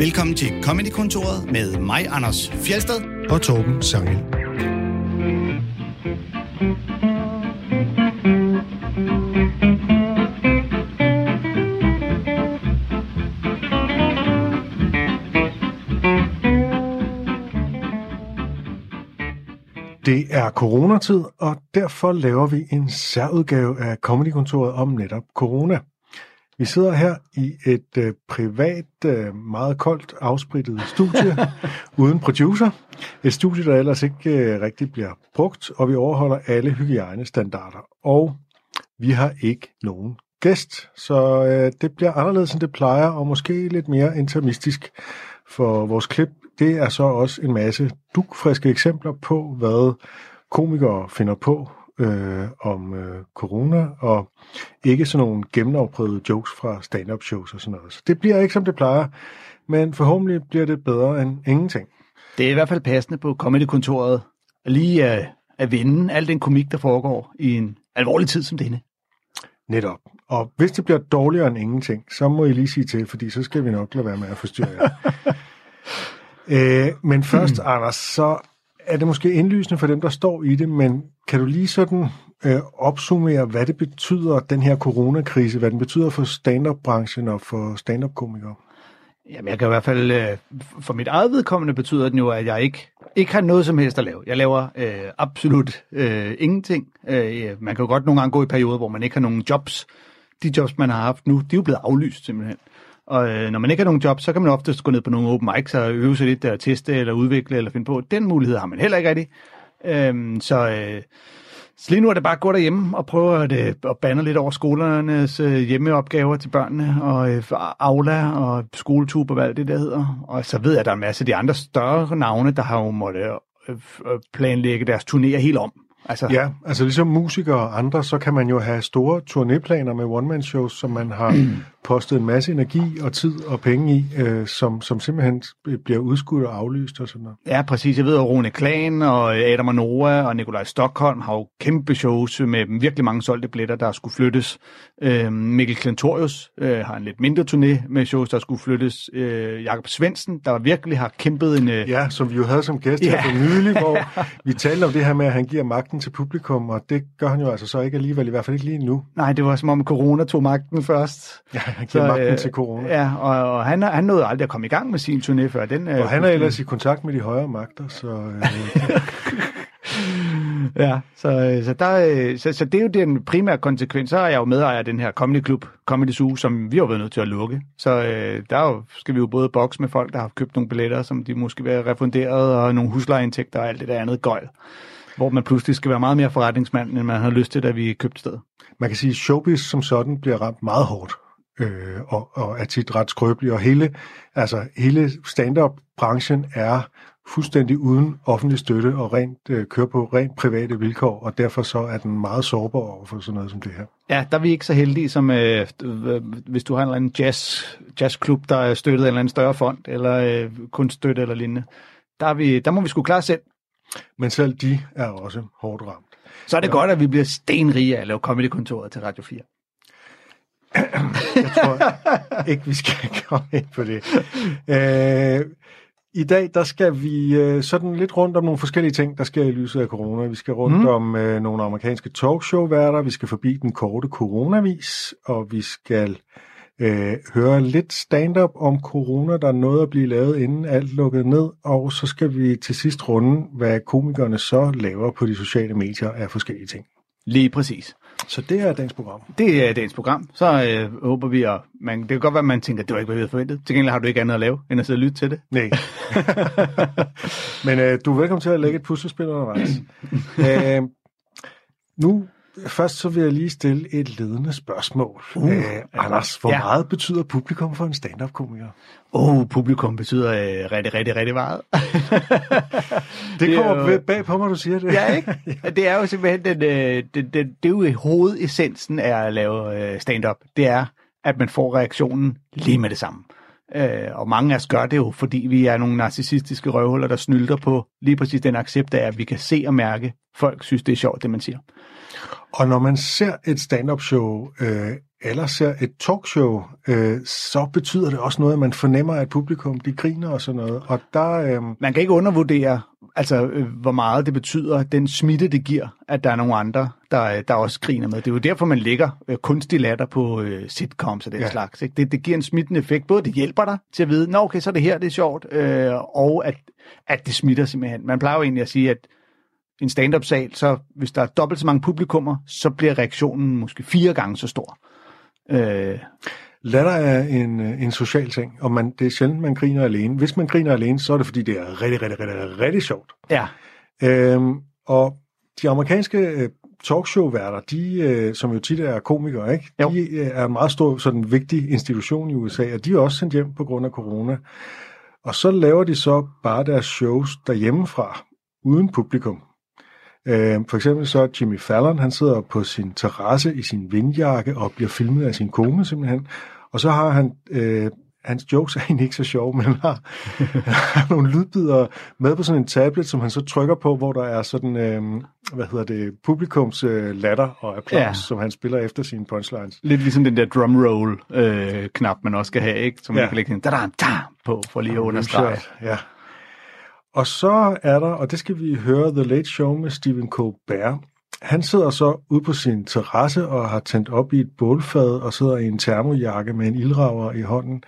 Velkommen til Comedy-kontoret med mig, Anders Fjelsted. og Torben Sangel. Det er coronatid, og derfor laver vi en særudgave af Comedykontoret om netop corona. Vi sidder her i et øh, privat, øh, meget koldt, afsprittet studie uden producer. Et studie, der ellers ikke øh, rigtig bliver brugt, og vi overholder alle hygiejnestandarder. Og vi har ikke nogen gæst, så øh, det bliver anderledes, end det plejer, og måske lidt mere intermistisk. For vores klip, det er så også en masse dugfriske eksempler på, hvad komikere finder på øh, om øh, corona, og ikke sådan nogle gennemafprøvede jokes fra stand-up shows og sådan noget. Så det bliver ikke, som det plejer, men forhåbentlig bliver det bedre end ingenting. Det er i hvert fald passende på Comedy-kontoret lige at, at vinde al den komik, der foregår i en alvorlig tid som denne. Netop. Og hvis det bliver dårligere end ingenting, så må I lige sige til, fordi så skal vi nok lade være med at forstyrre jer. øh, men først, Anders, så er det måske indlysende for dem, der står i det, men kan du lige sådan øh, opsummere, hvad det betyder, den her coronakrise, hvad den betyder for stand-up-branchen og for stand-up-komikere? Jamen, jeg kan i hvert fald, øh, for mit eget vedkommende betyder den jo, at jeg ikke, ikke har noget som helst at lave. Jeg laver øh, absolut øh, ingenting. Øh, man kan jo godt nogle gange gå i perioder, hvor man ikke har nogen jobs. De jobs, man har haft nu, de er jo blevet aflyst simpelthen. Og øh, når man ikke har nogen job, så kan man oftest gå ned på nogle open mics og øve sig lidt der, teste eller udvikle eller finde på. Den mulighed har man heller ikke rigtig. Øhm, så, øh, så lige nu er det bare at gå derhjemme og prøve at, øh, at bande lidt over skolernes øh, hjemmeopgaver til børnene, og øh, Aula og og hvad alt det der hedder. Og så ved jeg, at der er en masse af de andre større navne, der har jo måttet øh, øh, planlægge deres turnéer helt om. Altså, Ja, altså ligesom musikere og andre, så kan man jo have store turnéplaner med one-man-shows, som man har postet en masse energi og tid og penge i, øh, som, som simpelthen bliver udskudt og aflyst og sådan noget. Ja, præcis. Jeg ved, at Rune Klan og Adam og Noah og Nikolaj Stockholm har jo kæmpe shows med virkelig mange solgte billetter, der skulle flyttes. Øh, Mikkel Klentorius øh, har en lidt mindre turné med shows, der skulle flyttes. Øh, Jakob Svendsen, der virkelig har kæmpet en... Øh, Ja, som vi jo havde som gæst her Ja. for nylig, hvor vi talte om det her med, at han giver magten til publikum, og det gør han jo altså så ikke alligevel, i hvert fald ikke lige nu. Nej, det var som om corona tog magten først. Ja, han giver Så, magten øh, til corona. Ja, og, og han, han nåede aldrig at komme i gang med sin turné før. Den, øh, Og han er ellers i kontakt med de højere magter, så øh, Ja, så, øh, så, der, øh, så, så det er jo den primære konsekvens. Så er jeg jo medejer af den her Comedy Club, Comedy Zoo, som vi har været nødt til at lukke. Så øh, der er jo, skal vi jo både bokse med folk, der har købt nogle billetter, som de måske vil have refunderet, og nogle huslejeindtægter og alt det der andet gøjl. Hvor man pludselig skal være meget mere forretningsmand, end man har lyst til, da vi købte stedet. man kan sige, at showbiz som sådan bliver ramt meget hårdt, øh, og, og er tit ret skrøbelig, og hele, altså, hele stand-up-branchen er fuldstændig uden offentlig støtte og rent, øh, kører på rent private vilkår, og derfor så er den meget sårbar over for sådan noget som det her. Ja, der er vi ikke så heldige, som øh, øh, hvis du har en eller anden jazz, jazzklub, der er støttet af en eller anden større fond, eller øh, kunststøtte eller lignende. Der, er vi, der må vi skulle klare selv. Men selv de er også hårdt ramt. Så er det ja. godt, at vi bliver stenrige af at lave Comedy-kontoret til Radio 4. Jeg tror ikke, vi skal komme ind på det. Øh, I dag, der skal vi øh, sådan lidt rundt om nogle forskellige ting, der sker i lyset af corona. Vi skal rundt mm. om øh, nogle amerikanske talkshow-værter, vi skal forbi den korte coronavis, og vi skal øh, høre lidt stand-up om corona, der er noget at blive lavet, inden alt lukket ned, og så skal vi til sidst runde, hvad komikerne så laver på de sociale medier af forskellige ting. Lige præcis. Så det er dagens program. Det er dagens program. Så øh, håber vi, at man, det kan godt være, at man tænker, at det var ikke, hvad vi havde forventet. Til gengæld har du ikke andet at lave, end at sidde og lytte til det. Nej. Men øh, du er velkommen til at lægge et puslespil undervejs. øh, nu, først så vil jeg lige stille et ledende spørgsmål. Uh, øh, Anders, hvor ja. meget betyder publikum for en stand-up-komiker? Åh, oh, publikum betyder øh, rigtig, rigtig, rigtig meget. Det, Det er kommer jo- bag på mig, du siger det. ja, ikke? Det er jo simpelthen den, øh, den, den, det er jo hovedessensen af at lave øh, stand-up. Det er, at man får reaktionen lige med det samme. Øh, og mange af os gør det jo, fordi vi er nogle narcissistiske røvhuller, der snylder på lige præcis den accept af, at vi kan se og mærke, folk synes, det er sjovt, det man siger. Og når man ser et stand-up show, øh, eller ser et talkshow, øh, så betyder det også noget, at man fornemmer, at publikum de griner og sådan noget. Og der, øh... Man kan ikke undervurdere, altså, øh, hvor meget det betyder, den smitte, det giver, at der er nogle andre, der, der også griner med. Det er jo derfor, man lægger øh, kunstig latter på øh, sitcoms og den ja. slags. Ikke? Det, det giver en smittende effekt. Både det hjælper dig til at vide, nå okay, så er det her, det er sjovt, øh, og at, at det smitter simpelthen. Man plejer jo egentlig at sige, at en stand-up-sal, så hvis der er dobbelt så mange publikummer, så bliver reaktionen måske fire gange så stor. Øh, Latter er en, en social ting, og man, det er sjældent, man griner alene. Hvis man griner alene, så er det, fordi det er rigtig, rigtig, rigtig, rigtig sjovt. Ja. Øhm, og de amerikanske øh, talkshow-værter, de, øh, som jo tit er komikere, ikke? Jo. de øh, er en meget stor, sådan vigtig institution i USA, og de er også sendt hjem på grund af corona. Og så laver de så bare deres shows derhjemmefra, uden publikum. Øh, for eksempel så Jimmy Fallon, han sidder på sin terrasse i sin vindjakke og bliver filmet af sin kone simpelthen. Og så har han, øh, hans jokes er egentlig ikke så sjove, men han har, han har nogle lydbider med på sådan en tablet, som han så trykker på, hvor der er sådan, øh, hvad hedder det, publikums øh, latter og applaus, ja. som han spiller efter sine punchlines. Lidt ligesom den der drum roll øh, knap, man også skal have, ikke? Som ja. man kan lægge en da på, for lige at understrege. Ja. Og så er der, og det skal vi høre, The Late Show med Stephen Colbert. Han sidder så ude på sin terrasse og har tændt op i et bålfad og sidder i en termojakke med en ildrager i hånden.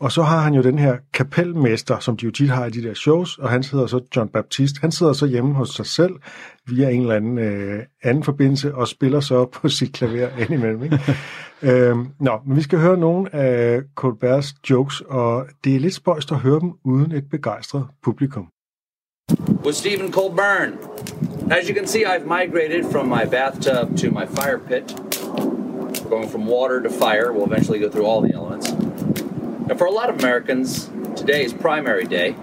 Og så har han jo den her kapelmester, som de jo tit har i de der shows, og han sidder så, John Baptiste, han sidder så hjemme hos sig selv via en eller anden øh, anden forbindelse og spiller så på sit klaver indimellem. Ikke? øhm, nå, men vi skal høre nogle af Colberts jokes, og det er lidt spøjst at høre dem uden et begejstret publikum. With Stephen Colburn. As you can see, I've migrated from my bathtub to my fire pit. We're going from water to fire. We'll eventually go through all the elements. And for a lot of Americans, today is primary day.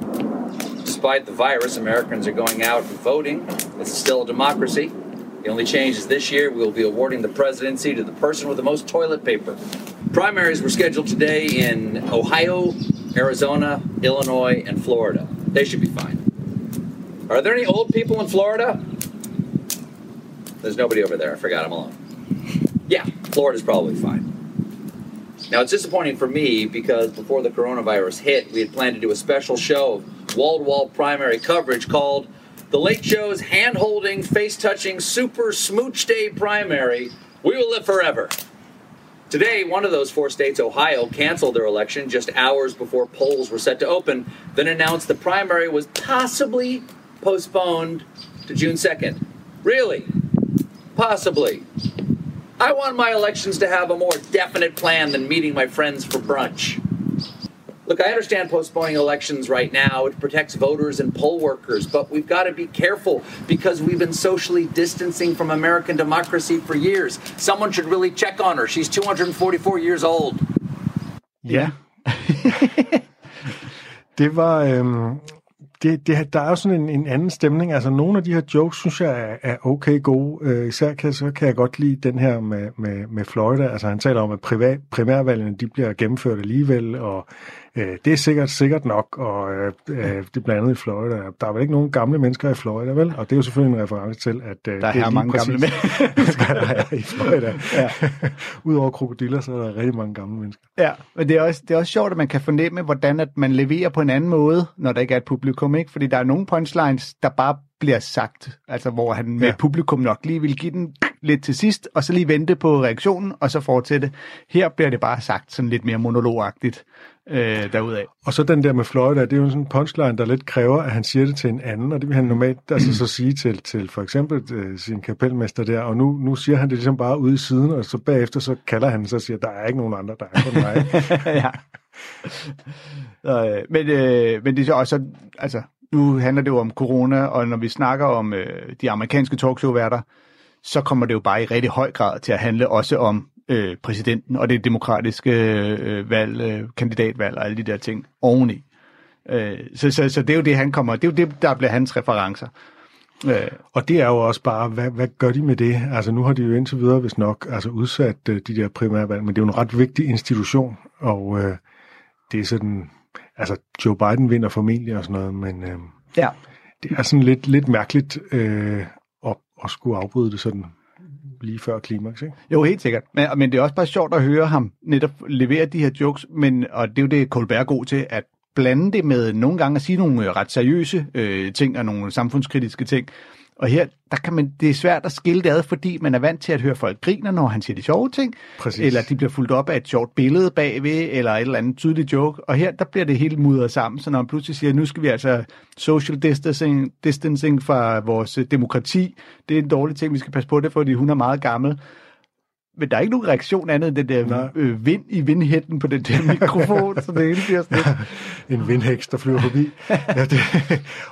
Despite the virus, Americans are going out and voting. It's still a democracy. The only change is this year we will be awarding the presidency to the person with the most toilet paper. Primaries were scheduled today in Ohio, Arizona, Illinois, and Florida. They should be fine. Are there any old people in Florida? There's nobody over there. I forgot I'm alone. Yeah, Florida's probably fine. Now, it's disappointing for me because before the coronavirus hit, we had planned to do a special show of wall to wall primary coverage called The Late Show's Hand Holding, Face Touching, Super Smooch Day Primary. We will live forever. Today, one of those four states, Ohio, canceled their election just hours before polls were set to open, then announced the primary was possibly postponed to June 2nd. Really? Possibly. I want my elections to have a more definite plan than meeting my friends for brunch. Look, I understand postponing elections right now. It protects voters and poll workers, but we've got to be careful because we've been socially distancing from American democracy for years. Someone should really check on her. She's 244 years old. Ja. det var øhm, det, det, der er jo sådan en, en anden stemning. Altså, nogle af de her jokes, synes jeg er, er okay gode. Øh, især kan, så kan jeg godt lide den her med, med, med Florida. Altså, han taler om, at privat, primærvalgene de bliver gennemført alligevel, og øh, det er sikkert sikkert nok, og øh, øh, det er blandt andet i Florida. Der er vel ikke nogen gamle mennesker i Florida, vel? Og det er jo selvfølgelig en reference til, at øh, der det er, er mange præcis, gamle mennesker der er i Florida. Ja. Udover krokodiller, så er der rigtig mange gamle mennesker. Ja, men det er, også, det er også sjovt, at man kan fornemme, hvordan at man leverer på en anden måde, når der ikke er et publikum, ikke? Fordi der er nogle punchlines, der bare bliver sagt, altså hvor han med ja. publikum nok lige vil give den lidt til sidst, og så lige vente på reaktionen, og så fortsætte. Her bliver det bare sagt sådan lidt mere monologagtigt øh, derudaf. Og så den der med Florida, det er jo sådan en punchline, der lidt kræver, at han siger det til en anden, og det vil han normalt altså så sige til, til for eksempel øh, sin kapelmester der, og nu, nu siger han det ligesom bare ude i siden, og så bagefter så kalder han så og siger, der er ikke nogen andre, der er kun mig. ja. Øh, men, øh, men det er også, altså, nu handler det jo om corona, og når vi snakker om øh, de amerikanske talkshow-værter, så kommer det jo bare i rigtig høj grad til at handle også om øh, præsidenten og det demokratiske øh, valg, øh, kandidatvalg og alle de der ting oveni. Øh, så, så, så det er jo det, han kommer, det er jo det, der bliver hans referencer. Øh, og det er jo også bare, hvad, hvad gør de med det? Altså nu har de jo indtil videre, hvis nok, altså udsat øh, de der primærvalg, men det er jo en ret vigtig institution, og øh, det er sådan, altså Joe Biden vinder formentlig og sådan noget, men øh, Ja. det er sådan lidt, lidt mærkeligt øh, at, at skulle afbryde det sådan lige før klimaks, ikke? Jo, helt sikkert. Men, men det er også bare sjovt at høre ham netop levere de her jokes, men, og det er jo det, Colbert er god til, at blande det med nogle gange at sige nogle øh, ret seriøse øh, ting og nogle samfundskritiske ting. Og her, der kan man, det er svært at skille det ad, fordi man er vant til at høre folk griner, når han siger de sjove ting, Præcis. eller de bliver fuldt op af et sjovt billede bagved, eller et eller andet tydeligt joke. Og her, der bliver det helt mudret sammen, så når man pludselig siger, nu skal vi altså social distancing, distancing fra vores demokrati, det er en dårlig ting, vi skal passe på det, fordi hun er meget gammel. Men der er ikke nogen reaktion andet end den der Nej. øh, vind i vindhætten på den der mikrofon, så det hele bliver sådan en vindhæks, der flyver forbi. ja, det,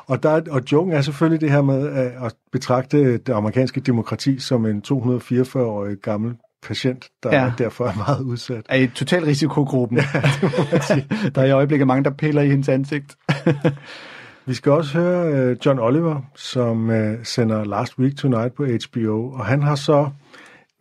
og, der, er- og joken er selvfølgelig det her med at, at betragte det amerikanske demokrati som en 244-årig gammel patient, der Ja. ja. derfor er meget udsat. er i total risikogruppen. der er i øjeblikket mange, der piller i hendes ansigt. Vi skal også høre uh, John Oliver, som uh, sender Last Week Tonight på HBO, og han har så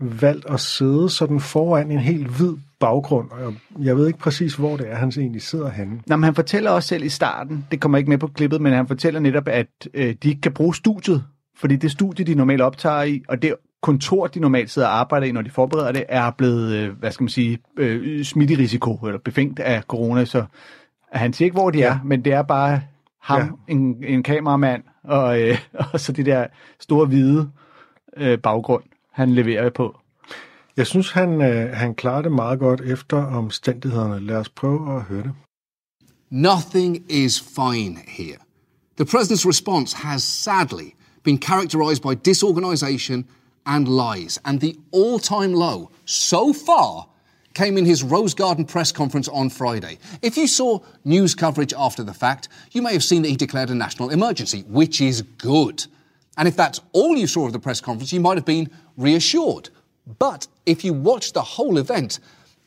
valgt at sidde sådan foran en helt hvid baggrund, og jeg ved ikke præcis, hvor det er, han egentlig sidder henne. Nå, men han fortæller også selv i starten, det kommer ikke med på klippet, men han fortæller netop, at øh, de ikke kan bruge studiet, fordi det studie, de normalt optager i, og det kontor, de normalt sidder og arbejder i, når de forbereder det, er blevet, øh, hvad skal man sige, øh, smidt i risiko, eller befængt af corona, så han siger ikke, hvor de ja. er, men det er bare ham, ja. en, en kameramand, og, øh, og så det der store hvide øh, baggrund, han leverer på. Jeg synes, han, øh, han klarer det meget godt efter omstændighederne. Lad os prøve at høre det. Nothing is fine here. The president's response has sadly been characterized by disorganization and lies. And the all time low so far came in his Rose Garden press conference on Friday. If you saw news coverage after the fact, you may have seen that he declared a national emergency, which is good. And if that's all you saw of the press conference, you might have been reassured. But if you watched the whole event,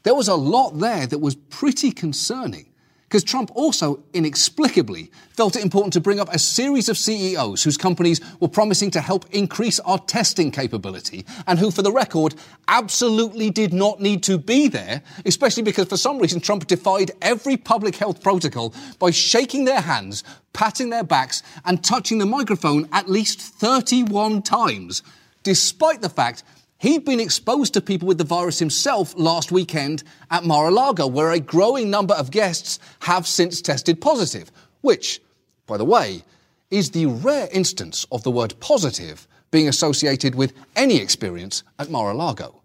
there was a lot there that was pretty concerning. Because Trump also inexplicably felt it important to bring up a series of CEOs whose companies were promising to help increase our testing capability and who, for the record, absolutely did not need to be there, especially because for some reason Trump defied every public health protocol by shaking their hands, patting their backs, and touching the microphone at least 31 times, despite the fact He'd been exposed to people with the virus himself last weekend at Mar-a-Lago, where a growing number of guests have since tested positive, which, by the way, is the rare instance of the word positive being associated with any experience at Mar-a-Lago.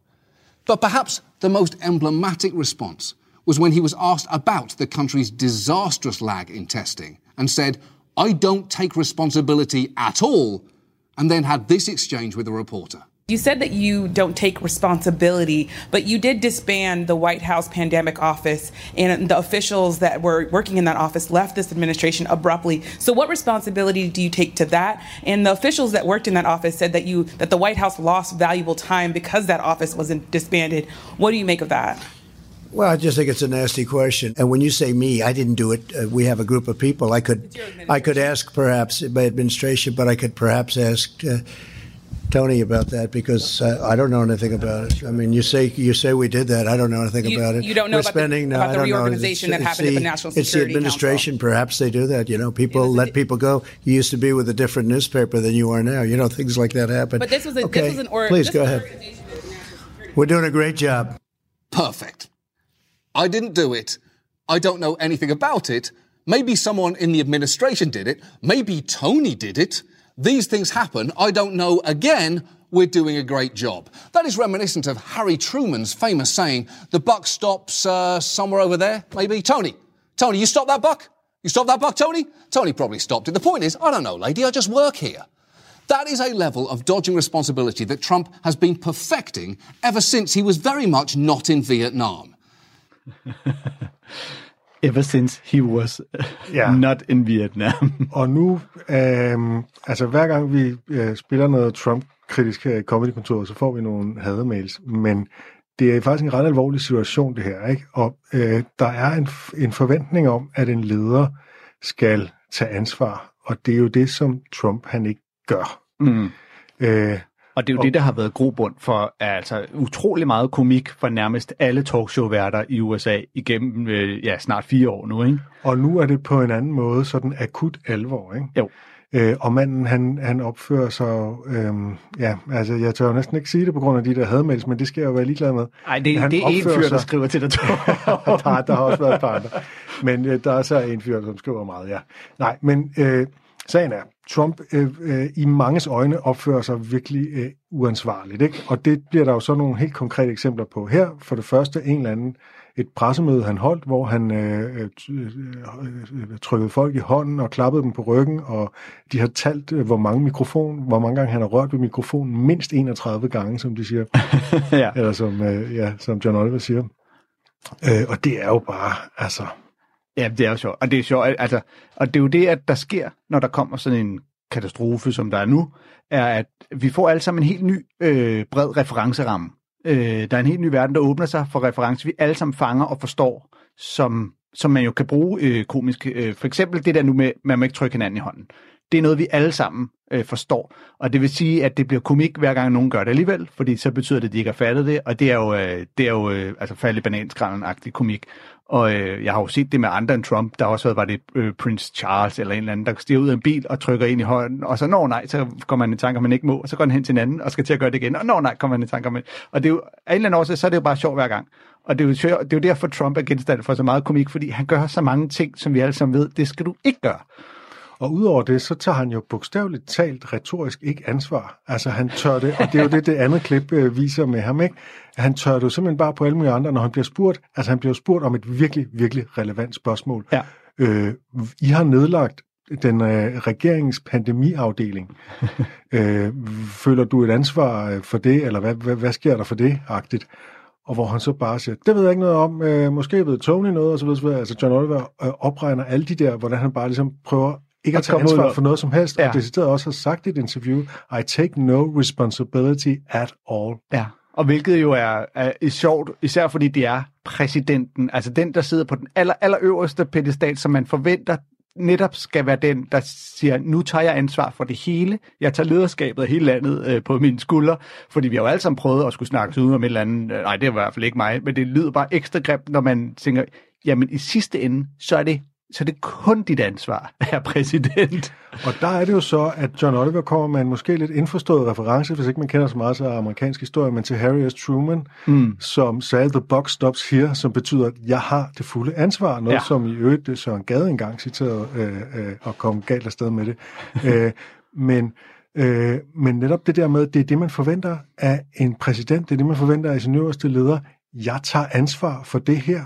But perhaps the most emblematic response was when he was asked about the country's disastrous lag in testing and said, I don't take responsibility at all, and then had this exchange with a reporter. You said that you don't take responsibility, but you did disband the White House pandemic office, and the officials that were working in that office left this administration abruptly. So, what responsibility do you take to that? And the officials that worked in that office said that you that the White House lost valuable time because that office wasn't disbanded. What do you make of that? Well, I just think it's a nasty question. And when you say me, I didn't do it. Uh, we have a group of people. I could, I could ask perhaps my administration, but I could perhaps ask uh, Tony about that because uh, I don't know anything about it. I mean, you say you say we did that. I don't know anything You- about it. you don't know We're about the- spending, no, about I the don't know. reorganization that happened at the National It's the Security administration. Perhaps they do that. You know, people let people go. You used to be with a different newspaper than you are now. You know, things like that happen. But this was a, okay. this was an or- Please this go ahead. organization that the National Security We're doing a great job. Perfect. I didn't do it. I don't know anything about it. Maybe someone in the administration did it. Maybe Tony did it. These things happen. I don't know. Again, we're doing a great job. That is reminiscent of Harry Truman's famous saying, the buck stops uh, somewhere over there, maybe. Tony, Tony, you stop that buck? You stop that buck, Tony? Tony probably stopped it. The point is, I don't know, lady, I just work here. That is a level of dodging responsibility that Trump has been perfecting ever since he was very much not in Vietnam. Ever since he was Ja. not in Vietnam. Og nu, øh, altså hver gang vi øh, spiller noget Trump-kritisk her i Comedy-kontoret, så får vi nogle hademails, men det er faktisk en ret alvorlig situation, det her, ikke? Og øh, der er en, en forventning om, at en leder skal tage ansvar, og det er jo det, som Trump han ikke gør. Mm. Øh, Og det er jo og... det, der har været grobund for altså, utrolig meget komik for nærmest alle talkshow-værter i USA igennem øh, ja, snart fire år nu. Ikke? Og nu er det på en anden måde sådan akut alvor. Ikke? Jo. Øh, og manden, han, han opfører sig, øh, ja, altså jeg tør jo næsten ikke sige det på grund af de der hadmails, men det skal jeg jo være ligeglad med. Nej, det, han det er en fyr, sig... der skriver til dig, der, der har også været et par andre. Men øh, der er så en fyr, som skriver meget, ja. Nej, men øh, sagen er, Trump øh, øh, i manges øjne opfører sig virkelig øh, uansvarligt, ikke? Og det bliver der jo så nogle helt konkrete eksempler på. Her for det første en eller anden et pressemøde, han holdt, hvor han øh, øh, øh, trykkede folk i hånden og klappede dem på ryggen, og de har talt, øh, hvor mange mikrofon, hvor mange gange han har rørt ved mikrofonen, mindst 31 gange, som de siger. ja. Eller som, øh, ja, som John Oliver siger. Øh, og det er jo bare, altså... Ja, det er jo sjovt. Og det er sjovt, altså, og det er jo det, at der sker, når der kommer sådan en katastrofe, som der er nu, er, at vi får alle sammen en helt ny øh, bred referenceramme. Øh, der er en helt ny verden, der åbner sig for reference, vi alle sammen fanger og forstår, som, som man jo kan bruge øh, komisk. Øh, for eksempel det der nu med, man må ikke trykke hinanden i hånden. Det er noget, vi alle sammen øh, forstår. Og det vil sige, at det bliver komik, hver gang nogen gør det alligevel, fordi så betyder det, at de ikke har fattet det, og det er jo, øh, det er jo øh, altså falde bananskrallen-agtig komik. Og øh, jeg har jo set det med andre end Trump. Der også var det øh, Prince Charles eller en eller anden, der stiger ud af en bil og trykker ind i hånden, og så når nej, så kommer man i tanke, at man ikke må, og så går han hen til en anden og skal til at gøre det igen, og når nej, kommer man i tanke, man... Og det er jo, af en eller anden årsag, så er det jo bare sjovt hver gang. Og det er, jo, det er jo derfor, Trump er genstand for så meget komik, fordi han gør så mange ting, som vi alle sammen ved, det skal du ikke gøre. Og udover det, så tager han jo bogstaveligt talt retorisk ikke ansvar. Altså han tør det, og det er jo det, det andet klip øh, viser med ham, ikke? Han tør det jo simpelthen bare på alle mulige andre, når han bliver spurgt. Altså han bliver spurgt om et virkelig, virkelig relevant spørgsmål. Ja. Øh, I har nedlagt den øh, regeringens pandemiafdeling. øh, føler du et ansvar øh, for det, eller hvad, hvad, hvad sker der for det, agtigt? Og hvor han så bare siger, det ved jeg ikke noget om, øh, måske ved Tony noget, og så videre. Altså John Oliver øh, opregner alle de der, hvordan han bare ligesom prøver ikke at tage ansvar for noget som helst, ja. og decideret også har sagt i et interview, I take no responsibility at all. Ja, og hvilket jo er, er, er sjovt, især fordi det er præsidenten, altså den, der sidder på den aller, aller øverste pedestal, som man forventer netop skal være den, der siger, nu tager jeg ansvar for det hele. Jeg tager lederskabet af hele landet øh, på mine skuldre, fordi vi har jo alle sammen prøvet at skulle snakke ud om et eller andet. Øh, nej, det er i hvert fald ikke mig, men det lyder bare ekstra grimt, når man tænker, jamen i sidste ende, så er det så det er kun dit ansvar, herr præsident. Og der er det jo så, at John Oliver kommer med en måske lidt indforstået reference, hvis ikke man kender så meget til amerikansk historie, men til Harry S. Truman, mm. som sagde, the buck stops here, som betyder, at jeg har det fulde ansvar. Noget, ja. som i øvrigt Søren Gade engang citerede øh, øh, og kom galt afsted med det. øh, men Øh, men netop det der med, det er det, man forventer af en præsident, det er det, man forventer af sin øverste leder. Jeg tager ansvar for det her.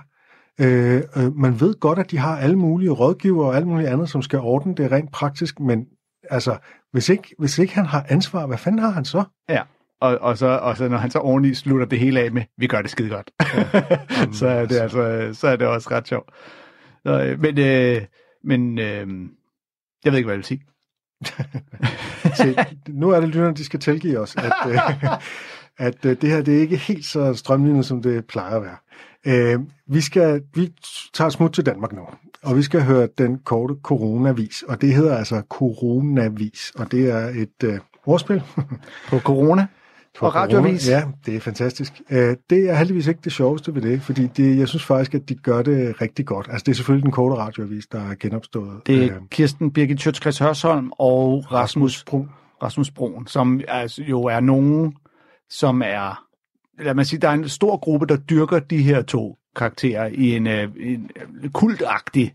Øh, øh, man ved godt, at de har alle mulige rådgiver og alt muligt andet, som skal ordne det rent praktisk, men altså, hvis ikke, hvis ikke han har ansvar, hvad fanden har han så? Ja, og, og, så, og så når han så ordentligt slutter det hele af med, vi gør det skide godt, ja. så, er det altså, så er det også ret sjovt. Så, øh, men øh, men øh, jeg ved ikke, hvad jeg vil sige. Se, nu er det lytterne, de skal tilgive os, at, øh, at øh, det her det er ikke helt så strømlignet, som det plejer at være. Øh, vi, skal, vi tager smut til Danmark nu, og vi skal høre den korte coronavis, og det hedder altså coronavis, og det er et øh, ordspil. På corona? På og radioavis? Ja, det er fantastisk. Øh, det er heldigvis ikke det sjoveste ved det, fordi det, jeg synes faktisk, at de gør det rigtig godt. Altså, det er selvfølgelig den korte radioavis, der er genopstået. Det er øh, Kirsten Birgit Tjøtskreds Hørsholm og Rasmus Brun. Rasmus Brun, som altså, jo er nogen, som er lad mig sige, der er en stor gruppe, der dyrker de her to karakterer i en, øh, en øh, kultagtig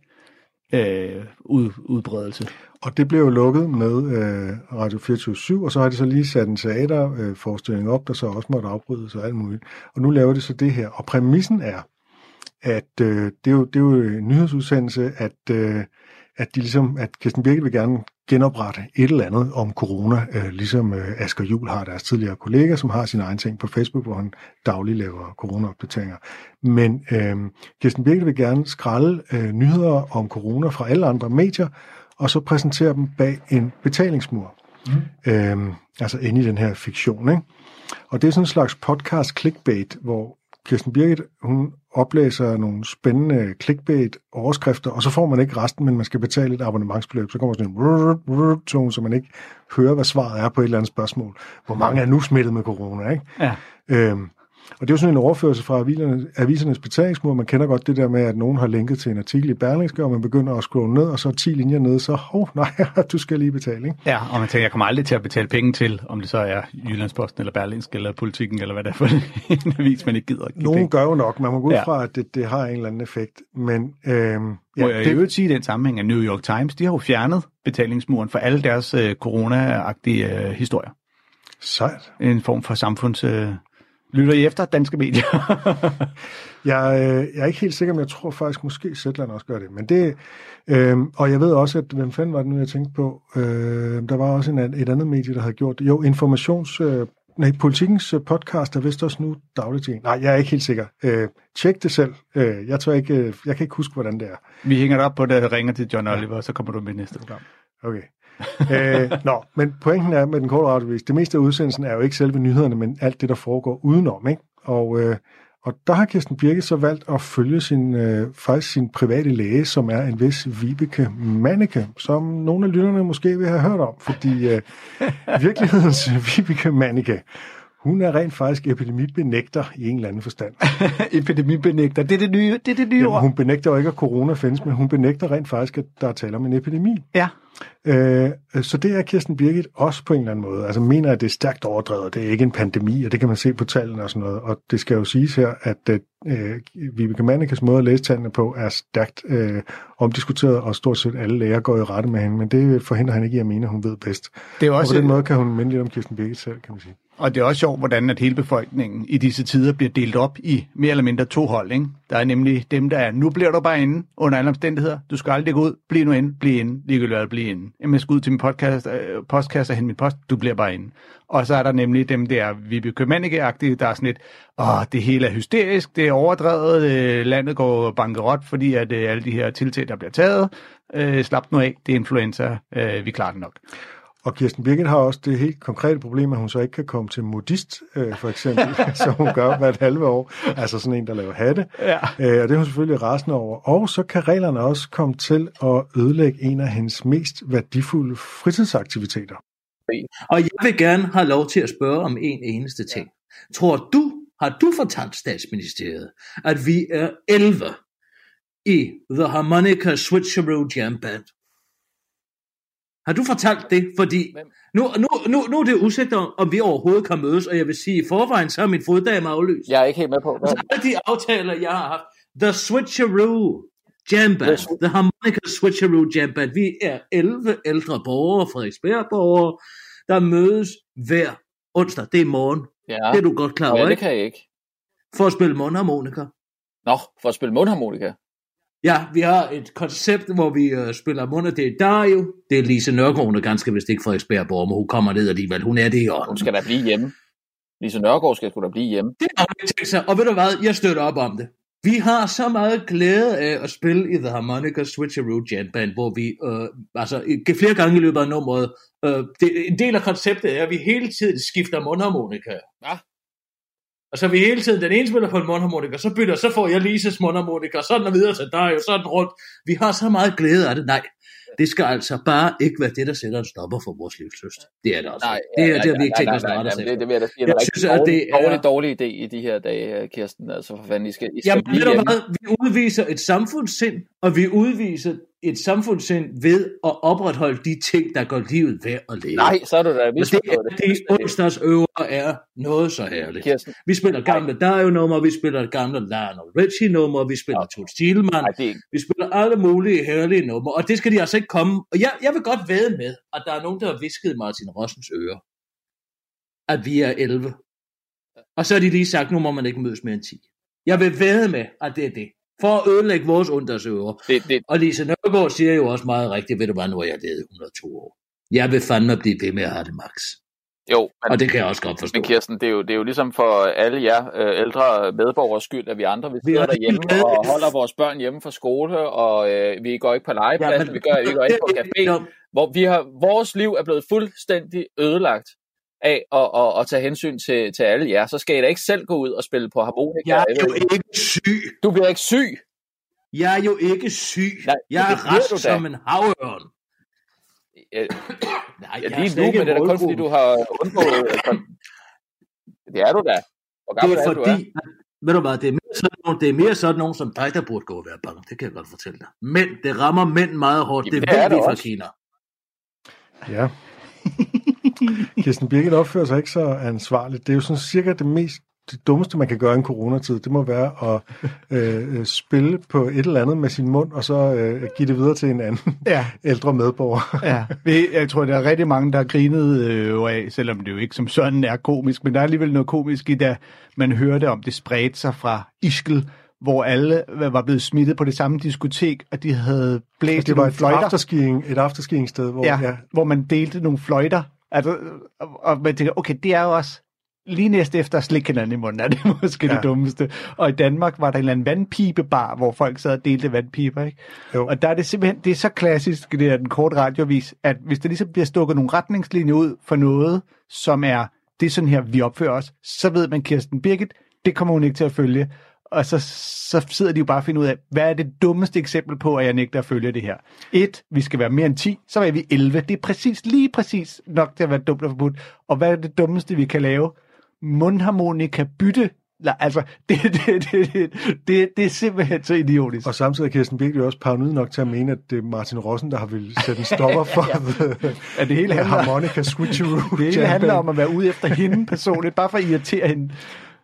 øh, ud, udbredelse. Og det blev jo lukket med øh, Radio 24 og så har de så lige sat en teaterforestilling øh, op, der så også måtte afbrydes og alt muligt. Og nu laver de så det her. Og præmissen er, at øh, det, er jo, det er jo en nyhedsudsendelse, at, øh, at, de ligesom, at Kirsten Birgit vil gerne genoprette et eller andet om corona, øh, ligesom øh, Asger Jul har deres tidligere kollega, som har sin egen ting på Facebook, hvor han dagligt laver corona-opdateringer. Men øh, Kirsten Birgit vil gerne skralde øh, nyheder om corona fra alle andre medier, og så præsentere dem bag en betalingsmur. Mm. Øh, altså inde i den her fiktion. Ikke? Og det er sådan en slags podcast clickbait, hvor Kirsten Birgit, hun oplæser nogle spændende clickbait-overskrifter, og så får man ikke resten, men man skal betale et abonnementsbeløb. Så kommer sådan en tone, så man ikke hører, hvad svaret er på et eller andet spørgsmål. Hvor mange er nu smittet med corona, ikke? Ja. Øhm, og det er jo sådan en overførsel fra aviserne, avisernes betalingsmål. Man kender godt det der med, at nogen har linket til en artikel i Berlingske, og man begynder at scrolle ned, og så 10 linjer ned, så hov, nej, du skal lige betale. Ikke? Ja, og man tænker, jeg kommer aldrig til at betale penge til, om det så er Jyllandsposten, eller Berlingske, eller Politikken, eller hvad det er for en avis, man ikke gider give Nogen penge. gør jo nok, man må gå ud Ja. fra, at det, det har en eller anden effekt. Men øhm, Må ja, jeg i det, øvrigt sige i den sammenhæng, at New York Times, de har jo fjernet betalingsmuren for alle deres øh, corona-agtige øh, historier. sejt. En form for samfunds... Øh, lytter I efter danske medier? Jeg, øh, jeg er ikke helt sikker, men jeg tror faktisk, måske Zetland også gør det. Men det øh, og jeg ved også, at hvem fanden var det nu, jeg tænkte på? Øh, der var også en, et andet medie, der havde gjort det. Jo, informations... Øh, nej, politikens øh, podcast er vist også nu dagligt til en. Nej, jeg er ikke helt sikker. Øh, tjek det selv. Øh, jeg tror ikke, øh, jeg kan ikke huske, hvordan det er. Vi hænger det op på, jeg ringer til John Oliver, så kommer du med næste program. Okay. øh, nå, men pointen er med den korte radiovis, det meste af udsendelsen er jo ikke selve nyhederne, men alt det, der foregår udenom. Ikke? Og, øh, og der har Kirsten Birke så valgt at følge sin, øh, faktisk sin private læge, som er en vis Vibeke Manneke, som nogle af lytterne måske vil have hørt om, fordi øh, virkelighedens Vibeke Manneke, hun er rent faktisk epidemibenægter i en eller anden forstand. Epidemibenægter, det er det nye, det er det nye Jamen, ord. hun benægter jo ikke, at corona findes, men hun benægter rent faktisk, at der er tale om en epidemi. Ja, Øh, så det er Kirsten Birgit også på en eller anden måde. Altså mener, at det er stærkt overdrevet, det er ikke en pandemi, og det kan man se på tallene og sådan noget. Og det skal jo siges her, at øh, Vibeke Mannekes måde at læse tallene på er stærkt øh, omdiskuteret, og stort set alle læger går i rette med hende, men det forhindrer han ikke i at mene, at hun ved bedst. det er Og også, på den måde kan hun minde lidt om Kirsten Birgit selv, kan man sige. Og det er også sjovt, hvordan at hele befolkningen i disse tider bliver delt op i mere eller mindre to hold. Ikke? Der er nemlig dem, der er, nu bliver du bare inde under alle omstændigheder. Du skal aldrig gå ud. Bliv nu inde. Bliv inde. Ligegyldigt hvad, bliv inde. Jamen, jeg skal ud til min podcast, øh, postkasse og hente min post. Du bliver bare inde. Og så er der nemlig dem der vi Købmannike-agtige, der er sådan lidt, åh, det hele er hysterisk, det er overdrevet, øh, landet går bankerot, fordi at øh, alle de her tiltag, der bliver taget, øh, slap nu af, det er influenza, øh, vi klarer det nok. Og Kirsten Birgit har også det helt konkrete problem, at hun så ikke kan komme til modist, øh, for eksempel, som hun gør hvert halve år. Altså sådan en, der laver hatte. Ja. Øh, og det er hun selvfølgelig rasende over. Og så kan reglerne også komme til at ødelægge en af hendes mest værdifulde fritidsaktiviteter. Og jeg vil gerne have lov til at spørge om en eneste ting. Tror du, har du fortalt statsministeriet, at vi er 11 i The Harmonica Switcheroo Jam Band? Har du fortalt det? Fordi nu, nu, nu, nu er det usikkert, om- vi overhovedet kan mødes, og jeg vil sige, i forvejen så er min foddame aflyst. Jeg er ikke helt med på. Hvad? Altså, alle de aftaler, jeg har haft. The Switcheroo Jam Band. The Harmonica Switcheroo Jam Band. Vi er 11 ældre borgere, Frederiksberg-borgere, der mødes hver onsdag. Det er morgen. Ja, Det er du godt klar over, ja det kan jeg ikke. For at spille mundharmonika. Nå, for at spille mundharmonika. Ja, vi har et koncept, hvor vi øh, spiller munder. Det er Dario. Det er Lise Nørgaard, hun er ganske vist ikke Frederiksberg-borger, men hun kommer ned alligevel. Hun er det i ånden. Hun skal da blive hjemme. Lise Nørgaard skal sgu da blive hjemme. Det har hun tænkt sig. Og ved du hvad, jeg støtter op om det. Vi har så meget glæde af at spille i The Harmonica Switcheroo Jam Band, hvor vi øh, altså, i- flere gange i løbet af nummeret, øh, det, en del af konceptet er, at vi hele tiden skifter mundharmonika. Ja. Og så er vi hele tiden, den ene spiller på en mundharmonika, så bytter, så får jeg Lises mundharmonika, sådan og videre til dig, og sådan rundt. Vi har så meget glæde af det. Nej, det skal altså bare ikke være det, der sætter en stopper for vores livsløst. Det er det altså. Nej, det, er, ja, det vi ja, ikke tænkt os nej, at nej, det, det vil jeg da sige, Jeg er en synes, rigtig at dårlig, det er- dårlig, dårlig idé i de her dage, Kirsten. Altså for fanden, I skal, I skal Jamen, hvad? Vi udviser et samfundssind, og vi udviser et samfundssind ved at opretholde de ting, der gør livet værd at leve. Nej, så er du da det er de onsdags øver er noget så herligt. Kirsten, Vi spiller gamle Dario-numre, vi spiller gamle Lionel Richie-numre, vi spiller det er ikke. vi spiller alle mulige herlige numre, og det skal de altså ikke komme. Og jeg, jeg vil godt væde med, at der er nogen, der har visket Martin Rossens ører, at vi er 11. Og så har de lige sagt, nu må man ikke mødes mere end 10. Jeg vil væde med, at det er det. For at ødelægge vores undersøger. Det, det, Og Lise Nørgaard siger jo også meget rigtigt, ved du hvad, nu har jeg levet 102 år. Jeg vil fandme blive ved med at have det max. jo, men, Og det kan jeg også godt forstå. men Kirsten, det er, jo, det er jo ligesom for alle jer øh, ældre medborgere skyld, at vi andre vi Vi sidder har derhjemme lavet- og holder vores børn hjemme fra skole, og øh, vi går ikke på legepladsen, men- vi, gør, vi går ikke på café, hvor vi har, vores liv er blevet fuldstændig ødelagt af at, at, at tage hensyn til, til alle jer. Så skal I da ikke selv gå ud og spille på harmonika. Jeg er jo ikke syg. Du bliver ikke syg. Jeg er jo ikke syg. Nej, jeg det er rask du som en havørn. Ja, Nej, ja, jeg er lige nu, ikke men det er da kun fordi, du har undgået... Altså, det er du da. Hvor Det gammel er er, du er? fordi, at, ved du hvad, det er, mere sådan nogen, det er mere sådan nogen som dig, der burde gå og være bange. Det kan jeg godt fortælle dig. Mænd, det rammer mænd meget hårdt. Jamen, det det er ved vi det fra. Kina. Ja. Kirsten Birgit opfører sig ikke så ansvarligt. Det er jo sådan cirka det mest det dummeste, man kan gøre i en coronatid, det må være at øh, øh, spille på et eller andet med sin mund, og så øh, give det videre til en anden Ja. ældre medborger. Ja, jeg tror, der er rigtig mange, der har grinet øh, af, selvom det jo ikke som sådan er komisk, men der er alligevel noget komisk i, da man hørte om, det spredte sig fra Ischgl, hvor alle var blevet smittet på det samme diskotek, og de havde blæst i Det var nogle et fløjter. afterskiing, et afterskiing sted, hvor ja, ja, hvor man delte nogle fløjter. Altså, og, og man tænker, okay, det er jo også lige næste efter at slikke hinanden i munden, er det måske ja. Det dummeste. Og i Danmark var der en eller anden vandpibebar, hvor folk sad og delte vandpiber, ikke? Jo. Og der er det simpelthen, det er så klassisk, det er den korte radiovis, at hvis der ligesom bliver stukket nogle retningslinjer ud for noget, som er, det er sådan her, vi opfører os, så ved man, Kirsten Birgit, det kommer hun ikke til at følge. Og så, så sidder de jo bare og finder ud af, hvad er det dummeste eksempel på, at jeg nægter at følge det her? Et, vi skal være mere end 10, så er vi 11. Det er præcis, lige præcis nok til at være dumt og forbudt. Og hvad er det dummeste, vi kan lave? Mundharmonika bytte. Nej, Altså, det, det, det, det, det, det er simpelthen så idiotisk. Og samtidig er Kirsten jo også paranoid nok til at mene, at det er Martin Rossen, der har vil sætte en stopper for ja. At det hele handler, harmonica switcheroo. det hele handler om at være ude efter hende personligt, bare for at irritere hende.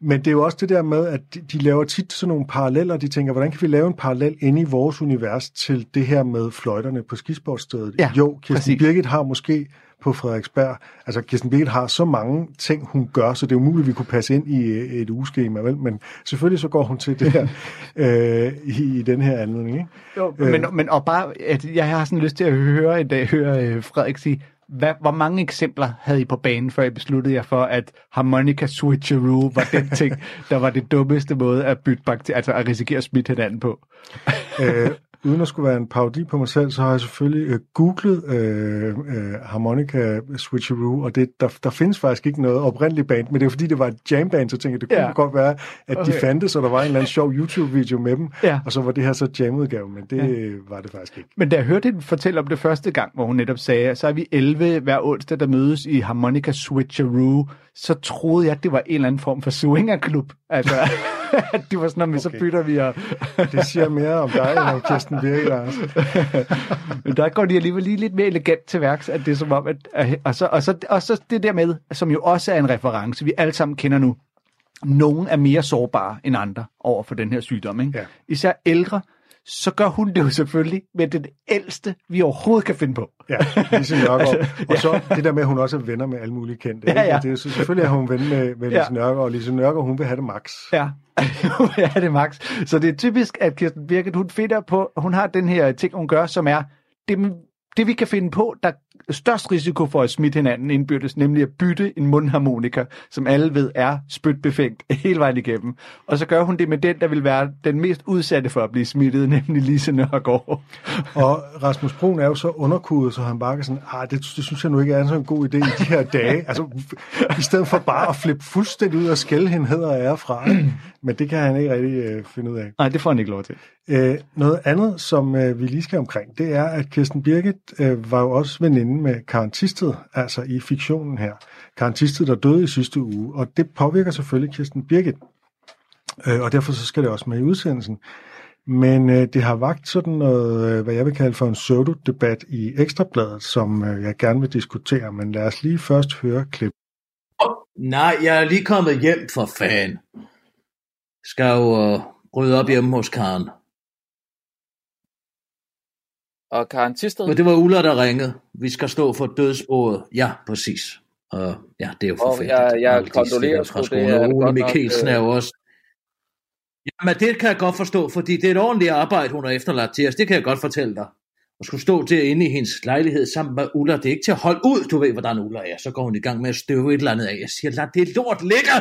Men det er jo også det der med, at de, de laver tit sådan nogle paralleller. De tænker, hvordan kan vi lave en parallel inde i vores univers til det her med fløjterne på skisportstedet? Ja, jo, Kirsten præcis. Birgit har måske på Frederiksberg, altså Kirsten Birgit har så mange ting, hun gør, så det er umuligt, at vi kunne passe ind i øh, et ugeskema, vel? Men selvfølgelig så går hun til det her øh, i, i den her anledning, ikke? Jo, men, men og bare, at jeg har sådan lyst til at høre en dag, høre øh, Frederik sige, hvad, hvor mange eksempler havde I på banen, før I besluttede jer for, at harmonica switcheroo var den ting, der var det dummeste måde at bytte bakterier, altså at risikere at smitte hinanden på? øh, uden at skulle være en parodi på mig selv, så har jeg selvfølgelig øh, googlet øh, øh, harmonica switcheroo, og det, der, der findes faktisk ikke noget oprindeligt band, men det er fordi, det var et jamband, så tænkte jeg, det kunne Ja. godt være, at okay. de fandtes, og der var en eller anden sjov YouTube-video med dem, Ja. og så var det her så jamudgave, men det ja. var det faktisk ikke. Men da jeg hørte hende fortælle om det første gang, hvor hun netop sagde, så er vi 11 hver onsdag, der mødes i Harmonica Switcheroo, så troede jeg, at det var en eller anden form for swingerklub. Altså, at det var sådan, at okay. så bytter vi og... Det siger mere om dig, end om Kirsten Birgit, Lars. Men der går de alligevel lige lidt mere elegant til værks, at det er som om, at og, så, og, så, og så det der med, som jo også er en reference, vi alle sammen kender nu, nogen er mere sårbare end andre over for den her sygdom. Ikke? Ja. Især ældre, så gør hun det jo selvfølgelig med den ældste, vi overhovedet kan finde på. Ja, Lise Nørgaard. Og så det der med, at hun også er venner med alle mulige kendte. Ja, ja. Det er, selvfølgelig er hun ven med, med Ja. Lise Nørgaard, og Lise Nørgaard, hun vil have det max. Ja, ja det er max. Så det er typisk, at Kirsten Birgit, hun finder på, hun har den her ting, hun gør, som er, det, det vi kan finde på, der er størst risiko for at smitte hinanden indbyrdes, nemlig at bytte en mundharmonika, som alle ved er spytbefængt hele vejen igennem. Og så gør hun det med den, der vil være den mest udsatte for at blive smittet, nemlig Lise Nørgaard. Og Rasmus Brun er jo så underkudet, så han bare kan sådan, ah, det, det synes jeg nu ikke er så en god idé i de her dage. Altså, i stedet for bare at flippe fuldstændig ud og skælde hende hedder og ære fra. Men det kan han ikke rigtig øh, finde ud af. Nej, det får han ikke lov til. Øh, noget andet, som øh, vi lige skal omkring, det er, at Kirsten Birgit øh, var jo også veninde med Karen Tisted, altså i fiktionen her. Karen Tisted, der døde i sidste uge, og det påvirker selvfølgelig Kirsten Birgit. Øh, og derfor så skal det også med i udsendelsen. Men øh, det har vagt sådan noget, øh, hvad jeg vil kalde for en pseudo-debat i Ekstrabladet, som øh, jeg gerne vil diskutere. Men lad os lige først høre klip. Nej, jeg er lige kommet hjem for fan. Skal jo øh, rydde op hjemme hos Karen. Og Karen Tisted, Men det var Ulla, der ringede. Vi skal stå for dødsbordet. Ja, præcis. Og ja, det er jo Og forfærdeligt. jeg- jeg de kondolerer sgu, det er Og Ole Mikkelsen øh. er jo også... Jamen, det kan jeg godt forstå, fordi det er et ordentligt arbejde, hun har efterladt til os. Det kan jeg godt fortælle dig. At skulle stå derinde i hendes lejlighed sammen med Ulla, det er ikke til at holde ud. Du ved, hvordan Ulla er. Så går hun i gang med at støve et eller andet af. Jeg siger, lad det lort ligge!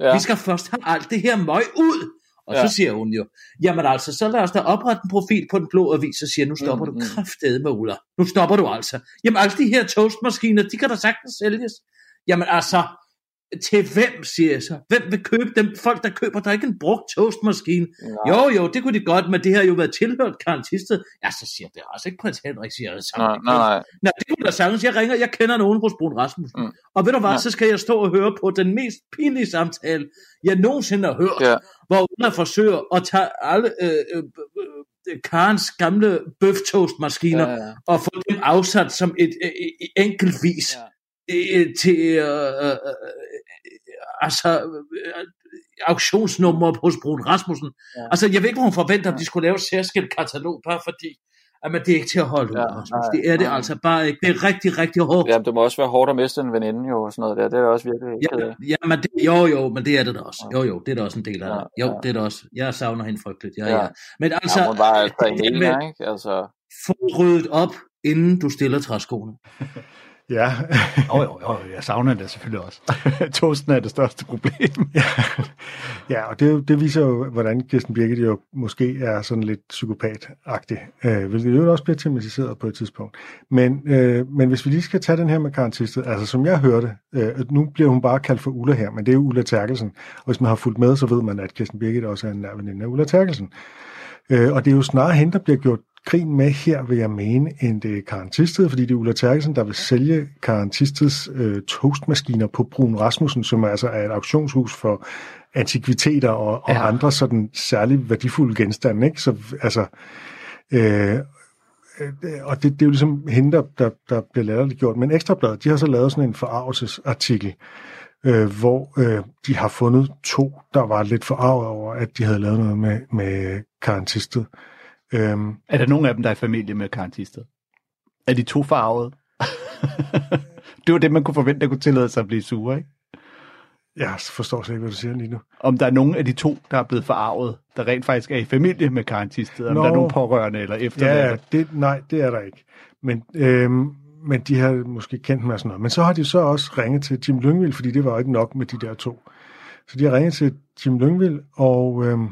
ja. Vi skal først have alt det her møg ud. Og Ja. så siger hun jo, jamen altså, så lad os da oprette en profil på den blå avis og siger, nu stopper Mm, du mm. kraftedeme med Ulla. Nu stopper du altså. Jamen alle de her toastmaskiner, de kan da sagtens sælges. Jamen altså, til hvem, siger jeg så? Hvem vil købe dem? Folk, der køber, der er ikke en brugt toastmaskine. Nej. Jo, jo, det kunne de godt, men det har jo været tilhørt karantistet. Ja, så siger det altså ikke prins Henrik, siger jeg. Nej, nej, nej. Nej, det kunne da sagtens. Jeg ringer, jeg kender nogen hos Brun Rasmussen. Mm. Og ved du hvad, Ja. så skal jeg stå og høre på den mest pinlige samtale, jeg nogensinde har hørt, Ja. hvor hun forsøger at tage alle øh, øh, øh, Karens gamle bøftoastmaskiner Ja, ja, og få dem afsat som et øh, øh, enkeltvis Ja. øh, til øh, øh, øh, altså øh, auktionsnummer hos Brun Rasmussen. Ja. Altså, jeg ved ikke, hvor hun forventer, at de skulle lave et særskilt katalog, bare fordi Jamen, det er ikke til at holde ud, Ja, Rasmus. nej, Det er det nej. altså bare ikke. Det er rigtig, rigtig hårdt. Ja, det må også være hårdt at miste en veninde jo, og sådan noget der. Det er også virkelig ked Ja, ja men det, jo, jo, men det er det da også. Jo, jo, det er da også en del af det. Jo, ja. det er det også. Jeg savner hende frygteligt. Ja, Ja. ja. Men altså, Ja, hun var altså det en med ikke? Altså, få ryddet op, inden du stiller træskoene. Ja, Jo, jo, jo, jeg savner det selvfølgelig også. Toasten er det største problem. ja og det, det viser jo, hvordan Kirsten Birgit jo måske er sådan lidt psykopat-agtig, øh, hvilket jo også bliver tematiseret på et tidspunkt. Men, øh, men hvis vi lige skal tage den her med karantistet, altså som jeg hørte, øh, nu bliver hun bare kaldt for Ulla her, men det er jo Ulla Terkelsen, og hvis man har fulgt med, så ved man, at Kirsten Birgit også er en nær veninde af Ulla Terkelsen. Øh, og det er jo snarere hende, der bliver gjort grin med her, vil jeg mene, end det er Karantistet, fordi det er Ulla Terkelsen, der vil sælge Karantistets øh, toastmaskiner på Brun Rasmussen, som altså er et auktionshus for antikviteter og, og Ja. andre sådan særligt værdifulde genstande. Ikke? Så altså, øh, øh, og det, det er jo ligesom hende, der, der, der bliver latterligt gjort. Men Ekstrabladet, de har så lavet sådan en forarvelsesartikel, øh, hvor øh, de har fundet to, der var lidt forarvet over, at de havde lavet noget med, med karantistet. Øhm, Er der nogen af dem, der er i familie med karantistet? Er de to farvede? det var det, man kunne forvente, der kunne tillade sig at blive sure, ikke? jeg forstår slet ikke, hvad du siger lige nu. Om der er nogen af de to, der er blevet forarvet, der rent faktisk er i familie med karantistet, om Nå. der er nogen pårørende eller efterladte. Ja, ja, det, nej, det er der ikke. Men, øhm, men de har måske kendt mig og sådan noget. Men så har de så også ringet til Jim Lyngvild, fordi det var jo ikke nok med de der to. Så de har ringet til Jim Lyngvild, og øhm,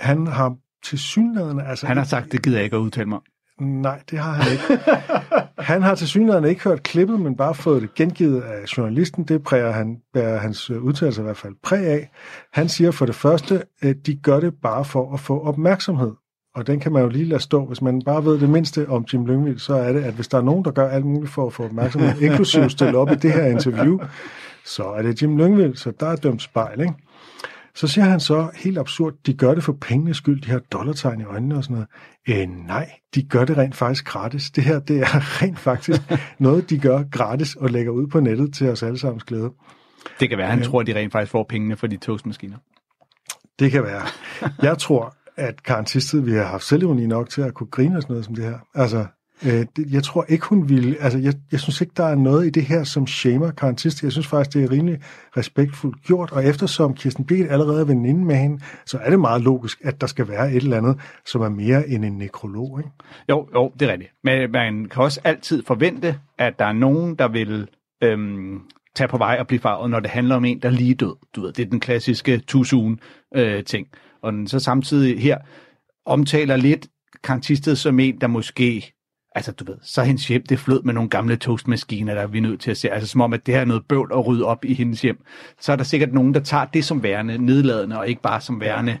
han har til synligheden... Altså, Han har sagt, det gider jeg ikke at udtale mig. Nej, det har han ikke. Han har til synligheden ikke hørt klippet, men bare fået det gengivet af journalisten. Det præger han, bærer hans øh, udtalelse i hvert fald præg af. Han siger for det første, at de gør det bare for at få opmærksomhed. Og den kan man jo lige lade stå. Hvis man bare ved det mindste om Jim Lyngvild, så er det, at hvis der er nogen, der gør alt muligt for at få opmærksomhed, inklusive stille op i det her interview, så er det Jim Lyngvild, så der er dømt spejl, ikke? Så siger han så helt absurd, de gør det for pengenes skyld, de har dollartegn i øjnene og sådan noget. Øh, nej, de gør det rent faktisk gratis. Det her, det er rent faktisk noget, de gør gratis og lægger ud på nettet til os alle sammen glæde. Det kan være, han tror, at de rent faktisk får pengene for de toastmaskiner. Det kan være. Jeg tror, at Karen Tisted, vi har haft selvironi nok til at kunne grine og sådan noget som det her. Altså, øh, det, jeg tror ikke, hun ville... Altså, jeg, jeg synes ikke, der er noget i det her, som shamer Karen Tisted. Jeg synes faktisk, det er rimelig respektfuldt gjort, og eftersom Kirsten Birgit allerede er veninde med hende, så er det meget logisk, at der skal være et eller andet, som er mere end en nekrolog, ikke? Jo, jo, det er rigtigt. Men man kan også altid forvente, at der er nogen, der vil øhm, tage på vej og blive farvet, når det handler om en, der er lige død. Du ved, det er den klassiske tusun øh, ting. Og den så samtidig her omtaler lidt karantistet som en, der måske Altså, du ved, så hendes hjem, det flød med nogle gamle toastmaskiner, der er vi nødt til at se. Altså, som om, at det her er noget bøvl at rydde op i hendes hjem. Så er der sikkert nogen, der tager det som værende nedladende, og ikke bare som værende,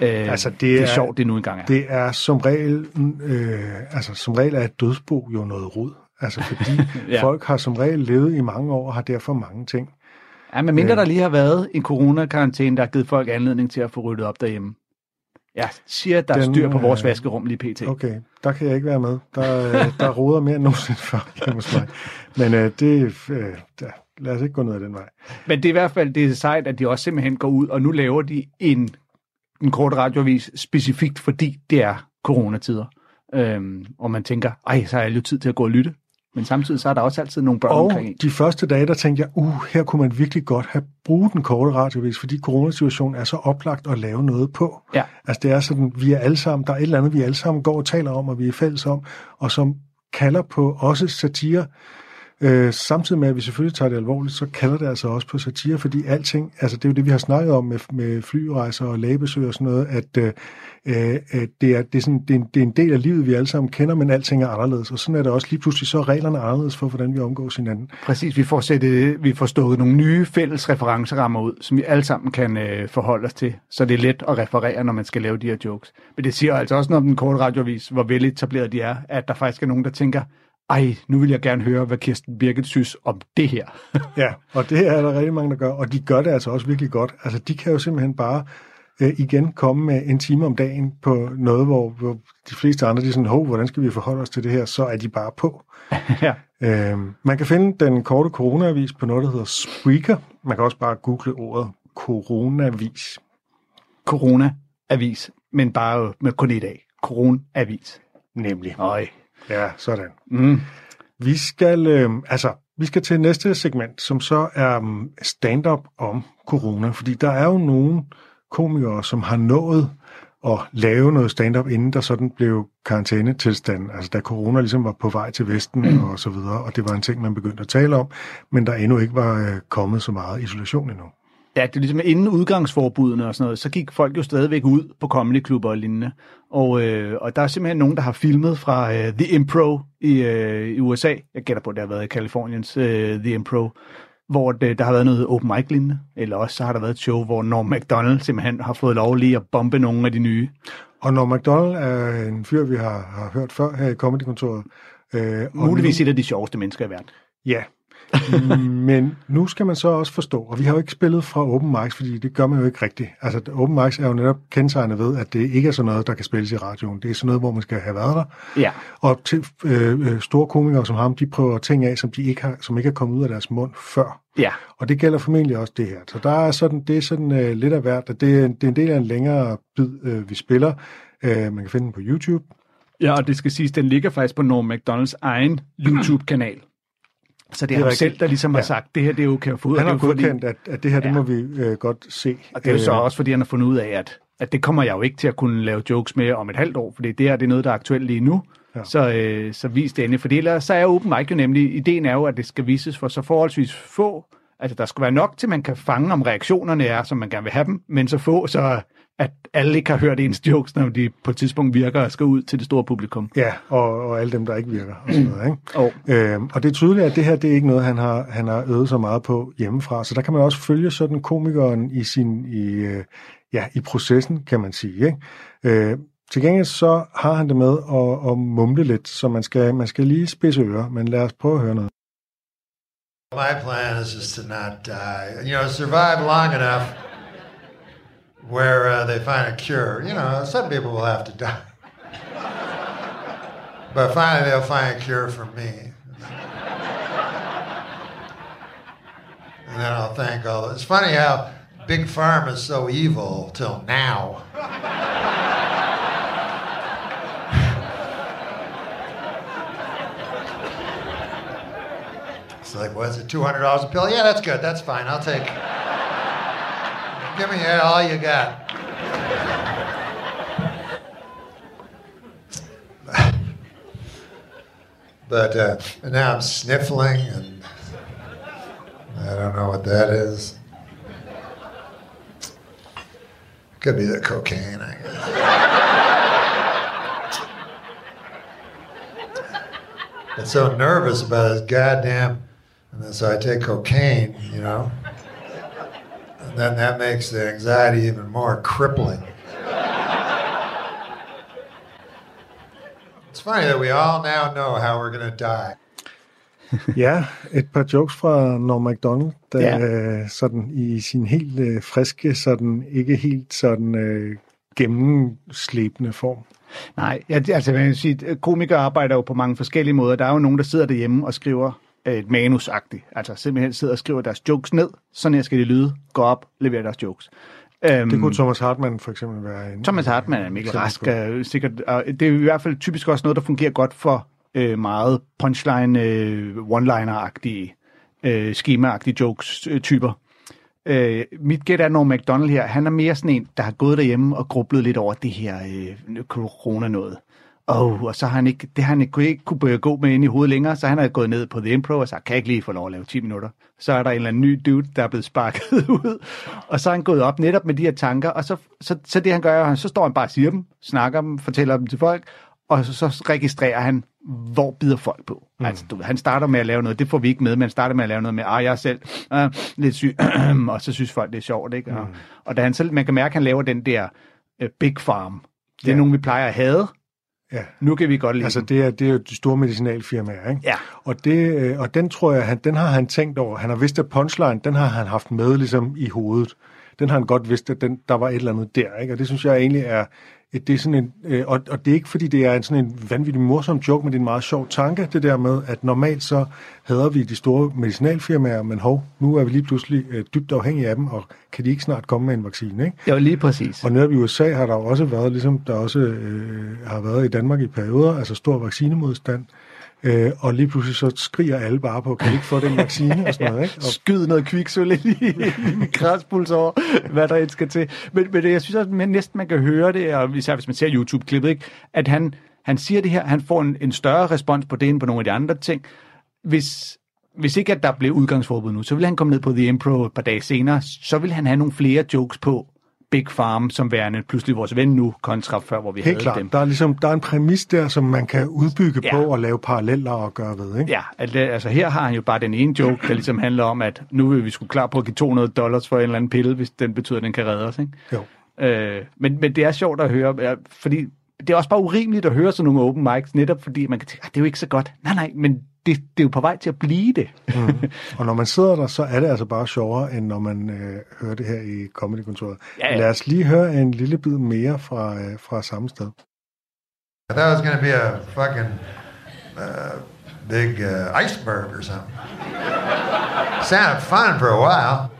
øh, Altså, det det er er- sjovt, det nu engang er. Det er som regel, øh, altså som regel er et dødsbo jo noget rod. Altså fordi ja. folk har som regel levet i mange år og har derfor mange ting. Ja, men mindre Øh. der lige har været en coronakarantæne, der har givet folk anledning til at få ryddet op derhjemme. Jeg siger, at der er Den, styr på vores øh, vaskerum lige pt. Okay, der kan jeg ikke være med. Der, øh, der roder mere end nogensinde før hjemme hos mig. Men øh, det, øh, der, lad os ikke gå ned ad den vej. Men det er i hvert fald det er sejt, at de også simpelthen går ud, og nu laver de en, en kort radioavis specifikt, fordi det er coronatider. Øhm, og man tænker, ej, så har jeg jo tid til at gå og lytte. Men samtidig så er der også altid nogle børn Og omkring de første dage, der tænkte jeg, uh, her kunne man virkelig godt have brugt den korte radiovis, fordi coronasituationen er så oplagt at lave noget på. Ja. Altså det er sådan, vi er alle sammen, der er et eller andet, vi alle sammen går og taler om, og vi er fælles om, og som kalder på også satire, Øh, samtidig med, at vi selvfølgelig tager det alvorligt, så kalder det altså også på satire, fordi alting, altså det er jo det, vi har snakket om med, med flyrejser og lægebesøg og sådan noget, at øh, øh, at det, er, det, er sådan, det, er en, det er en del af livet, vi alle sammen kender, men alting er anderledes. Og sådan er det også lige pludselig, så er reglerne anderledes for, hvordan vi omgås hinanden. Præcis, vi får, sætte, øh, vi får stået nogle nye fælles referencerammer ud, som vi alle sammen kan øh, forholde os til, så det er let at referere, når man skal lave de her jokes. Men det siger altså også noget om den korte radiovis, hvor veletableret de er, at der faktisk er nogen, der tænker, ej, nu vil jeg gerne høre, hvad Kirsten Birgit synes om det her. ja, og det er der rigtig mange, der gør, og de gør det altså også virkelig godt. Altså, de kan jo simpelthen bare øh, igen komme med en time om dagen på noget, hvor, hvor de fleste andre de er sådan, hov, hvordan skal vi forholde os til det her? Så er de bare på. ja. øh, man kan finde den korte coronavis på noget, der hedder Spreaker. Man kan også bare google ordet coronavis. Corona-avis, men bare med kun i dag. Corona-avis. Nemlig. Øj. Ja, sådan. Mm. Vi skal, øh, altså, vi skal til næste segment, som så er um, stand-up om corona, fordi der er jo nogle komikere, som har nået at lave noget stand-up, inden der sådan blev karantænetilstand, altså da corona ligesom var på vej til Vesten og så videre, og det var en ting, man begyndte at tale om, men der endnu ikke var øh, kommet så meget isolation endnu. Ja, det ligesom inden udgangsforbudene og sådan noget, så gik folk jo stadigvæk ud på comedyklubber og lignende. Og, øh, og der er simpelthen nogen, der har filmet fra øh, The Impro i, øh, i USA. Jeg gætter på, at det har været i Californiens øh, The Impro, hvor det, der har været noget open mic lignende. Eller også så har der været et show, hvor Norm MacDonald simpelthen har fået lov lige at bombe nogle af de nye. Og Norm MacDonald er en fyr, vi har, har hørt før her i Comedykontoret. Øh, Muligvis nu, et af de sjoveste mennesker i verden. Ja, Men nu skal man så også forstå, og vi har jo ikke spillet fra open mics, fordi det gør man jo ikke rigtigt. Altså open mics er jo netop kendetegnet ved, at det ikke er sådan noget, der kan spilles i radioen. Det er sådan noget, hvor man skal have været der. Ja. Og til, øh, øh store komikere som ham, de prøver ting af, som, de ikke har, som ikke er kommet ud af deres mund før. Ja. Og det gælder formentlig også det her. Så der er sådan, det er sådan øh, lidt af hvert, at det, det er en del af en længere bid, øh, vi spiller. Øh, man kan finde den på YouTube. Ja, og det skal siges, den ligger faktisk på Norm McDonalds egen YouTube-kanal. Så det er, det er ham rigtigt. selv, der ligesom ja. har sagt, det her det er okay at få ud. Han har godkendt, at, at det her, ja. det må vi øh, godt se. Og det er jo så øh, også, fordi han har fundet ud af, at, at det kommer jeg jo ikke til at kunne lave jokes med om et halvt år, fordi det her det er noget, der er aktuelt lige nu. Ja. Så, øh, så vis det endelig. Fordi ellers så er open mic jo nemlig, ideen er jo, at det skal vises for så forholdsvis få, altså der skal være nok til, man kan fange, om reaktionerne er, som man gerne vil have dem, men så få, så at alle ikke har hørt ens jokes, når de på et tidspunkt virker og skal ud til det store publikum. Ja, og, og alle dem, der ikke virker. Og, sådan noget, ikke? Oh. Øhm, og det er tydeligt, at det her det er ikke noget, han har, han har øvet så meget på hjemmefra. Så der kan man også følge sådan komikeren i, sin, i, øh, ja, i processen, kan man sige. Ikke? Øh, til gengæld så har han det med at, at mumle lidt, så man skal, man skal lige spidse ører. Men lad os prøve at høre noget. My plan is just to not die. You know, survive long enough where uh, they find a cure. You know, some people will have to die. but finally, they'll find a cure for me. And then I'll thank all. It's funny how Big Pharma is so evil till now. it's like, what's it, $200 a pill? Yeah, that's good. That's fine. I'll take Give me all you got. but uh, now I'm sniffling, and I don't know what that is. Could be the cocaine, I guess. Get so nervous about this goddamn, and so I take cocaine, you know then that makes the anxiety even more crippling. It's funny that we all now know how we're going to die. ja, et par jokes fra Norm MacDonald, der ja. øh, sådan i sin helt øh, friske, sådan ikke helt sådan øh, gennemslæbende form. Nej, altså jeg vil sige, komikere arbejder jo på mange forskellige måder. Der er jo nogen, der sidder derhjemme og skriver et manusagtigt. Altså simpelthen sidder og skriver deres jokes ned. Sådan her skal de lyde. Gå op, lever deres jokes. Um, det kunne Thomas Hartmann for eksempel være en... Thomas Hartmann er Mikkel Rask. Er sikkert, og det er i hvert fald typisk også noget, der fungerer godt for øh, meget punchline, øh, one-liner-agtige, øh, schema-agtige jokes-typer. Øh, mit gæt er, når McDonald her, han er mere sådan en, der har gået derhjemme og grublet lidt over det her øh, corona-noget. Oh, og så har han ikke, det har han ikke, kunne ikke kunne gå med ind i hovedet længere, så han er gået ned på The Impro og sagt, kan jeg ikke lige få lov at lave 10 minutter? Så er der en eller anden ny dude, der er blevet sparket ud, og så er han gået op netop med de her tanker, og så, så, så det han gør, så står han bare og siger dem, snakker dem, fortæller dem til folk, og så, så registrerer han, hvor bider folk på. Mm. Altså, du, han starter med at lave noget, det får vi ikke med, men han starter med at lave noget med, ah, jeg er selv uh, lidt syg, og så synes folk, det er sjovt, ikke? Og, mm. og da han selv, man kan mærke, at han laver den der uh, big farm. Det er ja. nogen, vi plejer at have. Ja. Nu kan vi godt lide Altså, det er, det er jo de store medicinalfirmaer, ikke? Ja. Og, det, øh, og den tror jeg, han, den har han tænkt over. Han har vidst, at punchline, den har han haft med ligesom i hovedet. Den har han godt vidst, at den, der var et eller andet der, ikke? Og det synes jeg egentlig er, et, det er sådan en, øh, og, og det er ikke fordi, det er en sådan en vanvittig morsom joke, men det er en meget sjov tanke, det der med, at normalt så hader vi de store medicinalfirmaer, men hov, nu er vi lige pludselig øh, dybt afhængige af dem, og kan de ikke snart komme med en vaccine, ikke? Ja, lige præcis. Og netop i USA har der jo også været, ligesom der også øh, har været i Danmark i perioder, altså stor vaccinemodstand, øh, og lige pludselig så skriger alle bare på, kan vi ikke få den vaccine og sådan noget, ikke? Og, Skyd noget kviksøl ind i græspuls over, hvad der ikke skal til. Men, men jeg synes også, man næsten man kan høre det, og især hvis man ser YouTube-klippet, ikke? at han, han siger det her, han får en, en større respons på det end på nogle af de andre ting. Hvis, hvis ikke at der blev udgangsforbud nu, så ville han komme ned på The Impro et par dage senere, så ville han have nogle flere jokes på Big Farm, som værende pludselig vores ven nu, kontra før, hvor vi helt havde klart, dem. der er ligesom, der er en præmis der, som man kan udbygge Ja. på og lave paralleller og gøre ved, ikke? Ja, det- altså her har han jo bare den ene joke, der ligesom handler om, at nu vil vi skulle klar på at give 200 dollars for en eller anden pille, hvis den betyder, at den kan redde os. Ikke? Jo. Øh, men, men det er sjovt at høre, fordi det er også bare urimeligt at høre sådan nogle open mics, netop fordi man kan tænke, "Ah, det er jo ikke så godt. Nej, nej, men det, det er jo på vej til at blive det. Mm. Og når man sidder der, så er det altså bare sjovere, end når man øh, hører det her i Comedy-kontoret. Ja, ja. Lad os lige høre en lille bid mere fra, øh, fra samme sted. It was going to be a fucking uh, big uh, iceberg or something. Sounded fun for a while.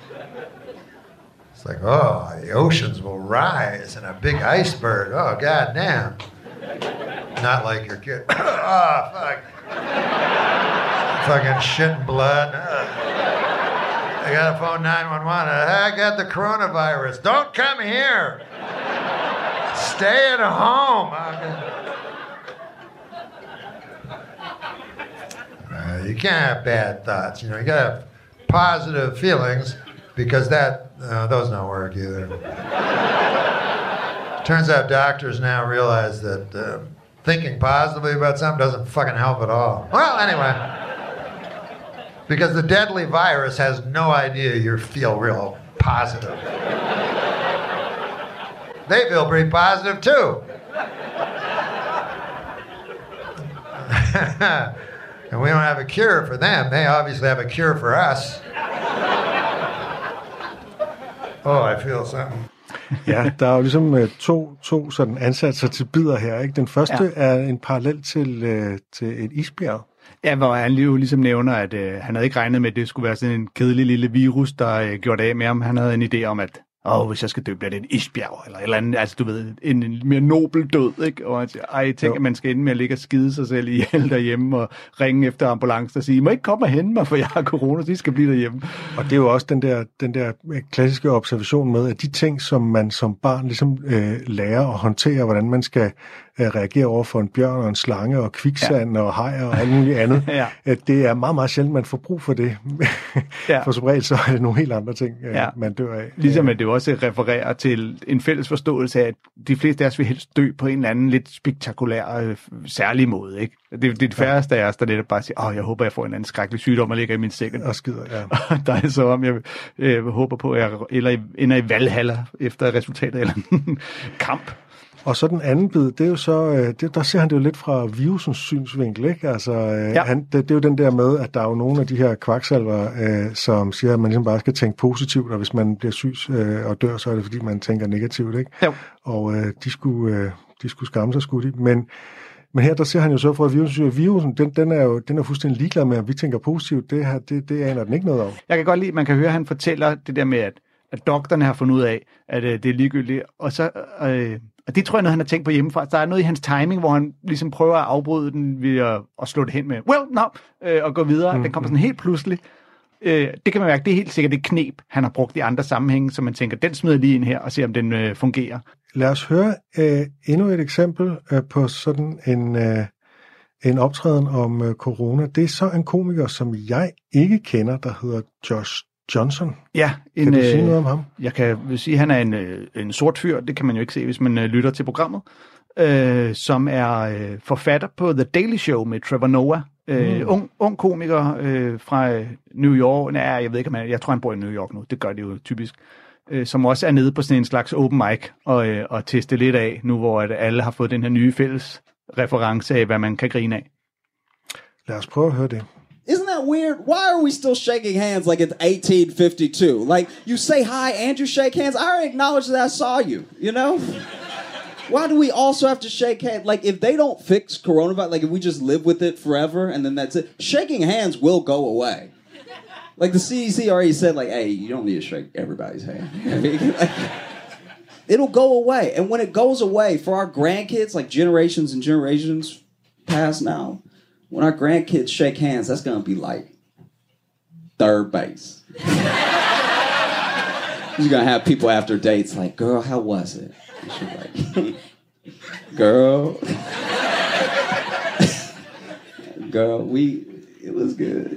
It's like, oh, the oceans will rise in a big iceberg. Oh, goddamn. Not like you're getting, oh, fuck. Fucking shit and blood. I got to phone 911. I got the coronavirus. Don't come here. Stay at home. Uh, you can't have bad thoughts. You know, you gotta have positive feelings because that uh, those don't work either. Turns out doctors now realize that uh, thinking positively about something doesn't fucking help at all. Well, anyway, because the deadly virus has no idea you feel real positive. They feel pretty positive too. and we don't have a cure for them. They obviously have a cure for us. Oh, I feel something. Ja, der er jo ligesom øh, to, to sådan ansatser til bidder her. Ikke? Den første Ja. ja. er en parallel til, øh, til et isbjerg. Ja, hvor han jo ligesom nævner, at øh, han havde ikke regnet med, at det skulle være sådan en kedelig lille virus, der øh, gjorde det af med ham. Han havde en idé om, at åh, hvis jeg skal dø, bliver det en isbjerg, eller eller andet, altså du ved, en, en mere nobel død, ikke? Og han siger, ej, tænk, Jo. at man skal ende med at ligge og skide sig selv ihjel derhjemme, og ringe efter ambulancen og sige, I må ikke komme og hente mig, for jeg har corona, så I skal blive derhjemme. Og det er jo også den der, den der øh, klassiske observation med, at de ting, som man som barn ligesom øh, lærer at håndtere, hvordan man skal øh, reagere over for en bjørn og en slange og kviksand ja. og hajer og alt muligt andet, Ja. at det er meget, meget sjældent, man får brug for det. Ja. For som regel, så er det nogle helt andre ting, øh, Ja. man dør af. Ligesom at det også refererer til en fælles forståelse af, at de fleste af os vil helst dø på en eller anden lidt spektakulær, øh, særlig måde. Ikke? Det, det er de færreste af os, der netop bare siger, åh, jeg håber, jeg får en anden skrækkelig sygdom og ligger i min seng. Og skider, ja. Og der er så om, jeg øh, håber på, at jeg eller i- ender i Valhalla efter resultatet eller en kamp. Og så den anden bid, det er jo så, øh, det, der ser han det jo lidt fra virusens synsvinkel, ikke? Altså, øh, Ja. han, det, det er jo den der med, at der er jo nogle af de her kvaksalver, øh, som siger, at man ligesom bare skal tænke positivt, og hvis man bliver syg øh, og dør, så er det fordi, man tænker negativt, ikke? Jo. Og øh, de, skulle, øh, de skulle skamme sig, skulle de. Men, men her, der ser han jo så fra virusen, at virusen, den, den er jo den er fuldstændig ligeglad med, at vi tænker positivt. Det, her, det, det aner den ikke noget om. Jeg kan godt lide, man kan høre, at han fortæller det der med, at, at doktorerne har fundet ud af, at øh, det er ligegyldigt. Og, så, øh, og det tror jeg noget, han har tænkt på hjemmefra. Der er noget i hans timing, hvor han ligesom prøver at afbryde den ved at, at slå det hen med, well, no, øh, og gå videre. Mm. Den kommer sådan helt pludselig. Øh, det kan man mærke, det er helt sikkert et knep, han har brugt i andre sammenhænge, så man tænker, den smider lige ind her og ser, om den øh, fungerer. lad os høre øh, endnu et eksempel øh, på sådan en, øh, en optræden om øh, corona. Det er så en komiker, som jeg ikke kender, der hedder Josh Johnson. Ja, Kan du sige noget om ham? Jeg kan vil sige, at han er en, øh, en sort fyr, det kan man jo ikke se, hvis man øh, lytter til programmet, øh, som er øh, forfatter på The Daily Show med Trevor Noah. Øh, Mm. ung, ung komiker øh, fra øh, New York. Nej, jeg ved ikke, om han, jeg tror, han bor i New York nu. Det gør det jo typisk. Øh, som også er nede på sådan en slags open mic og, øh, og teste lidt af, nu hvor at alle har fået den her nye fælles reference af, hvad man kan grine af. Lad os prøve at høre det. That weird? Why are we still shaking hands like it's 1852? Like, you say hi and you shake hands. I already acknowledged that I saw you, you know? Why do we also have to shake hands? Like, if they don't fix coronavirus, like, if we just live with it forever and then that's it, shaking hands will go away. Like, the CDC already said, like, hey, you don't need to shake everybody's hand. Like, it'll go away. And when it goes away, for our grandkids, like generations and generations past now, when our grandkids shake hands, that's gonna be like third base. You're gonna have people after dates like, girl, how was it? And she's like, girl, girl, we, it was good.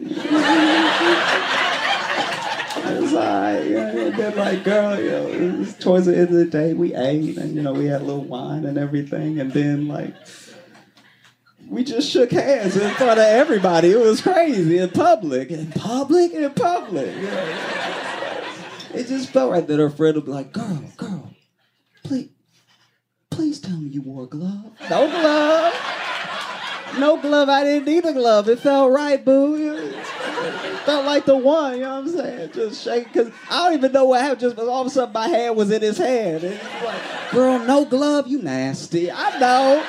It was alright. Then like, girl, you know, it was towards the end of the day, we ate and you know we had a little wine and everything, and then like we just shook hands in front of everybody. It was crazy in public, in public, in public. know. It just felt right that her friend would be like, "Girl, girl, please, please tell me you wore a glove. No glove, no glove. I didn't need a glove. It felt right, boo. Felt like the one. You know what I'm saying? Just shake because I don't even know what happened. Just all of a sudden, my hand was in his hand. And like, girl, no glove. You nasty. I know.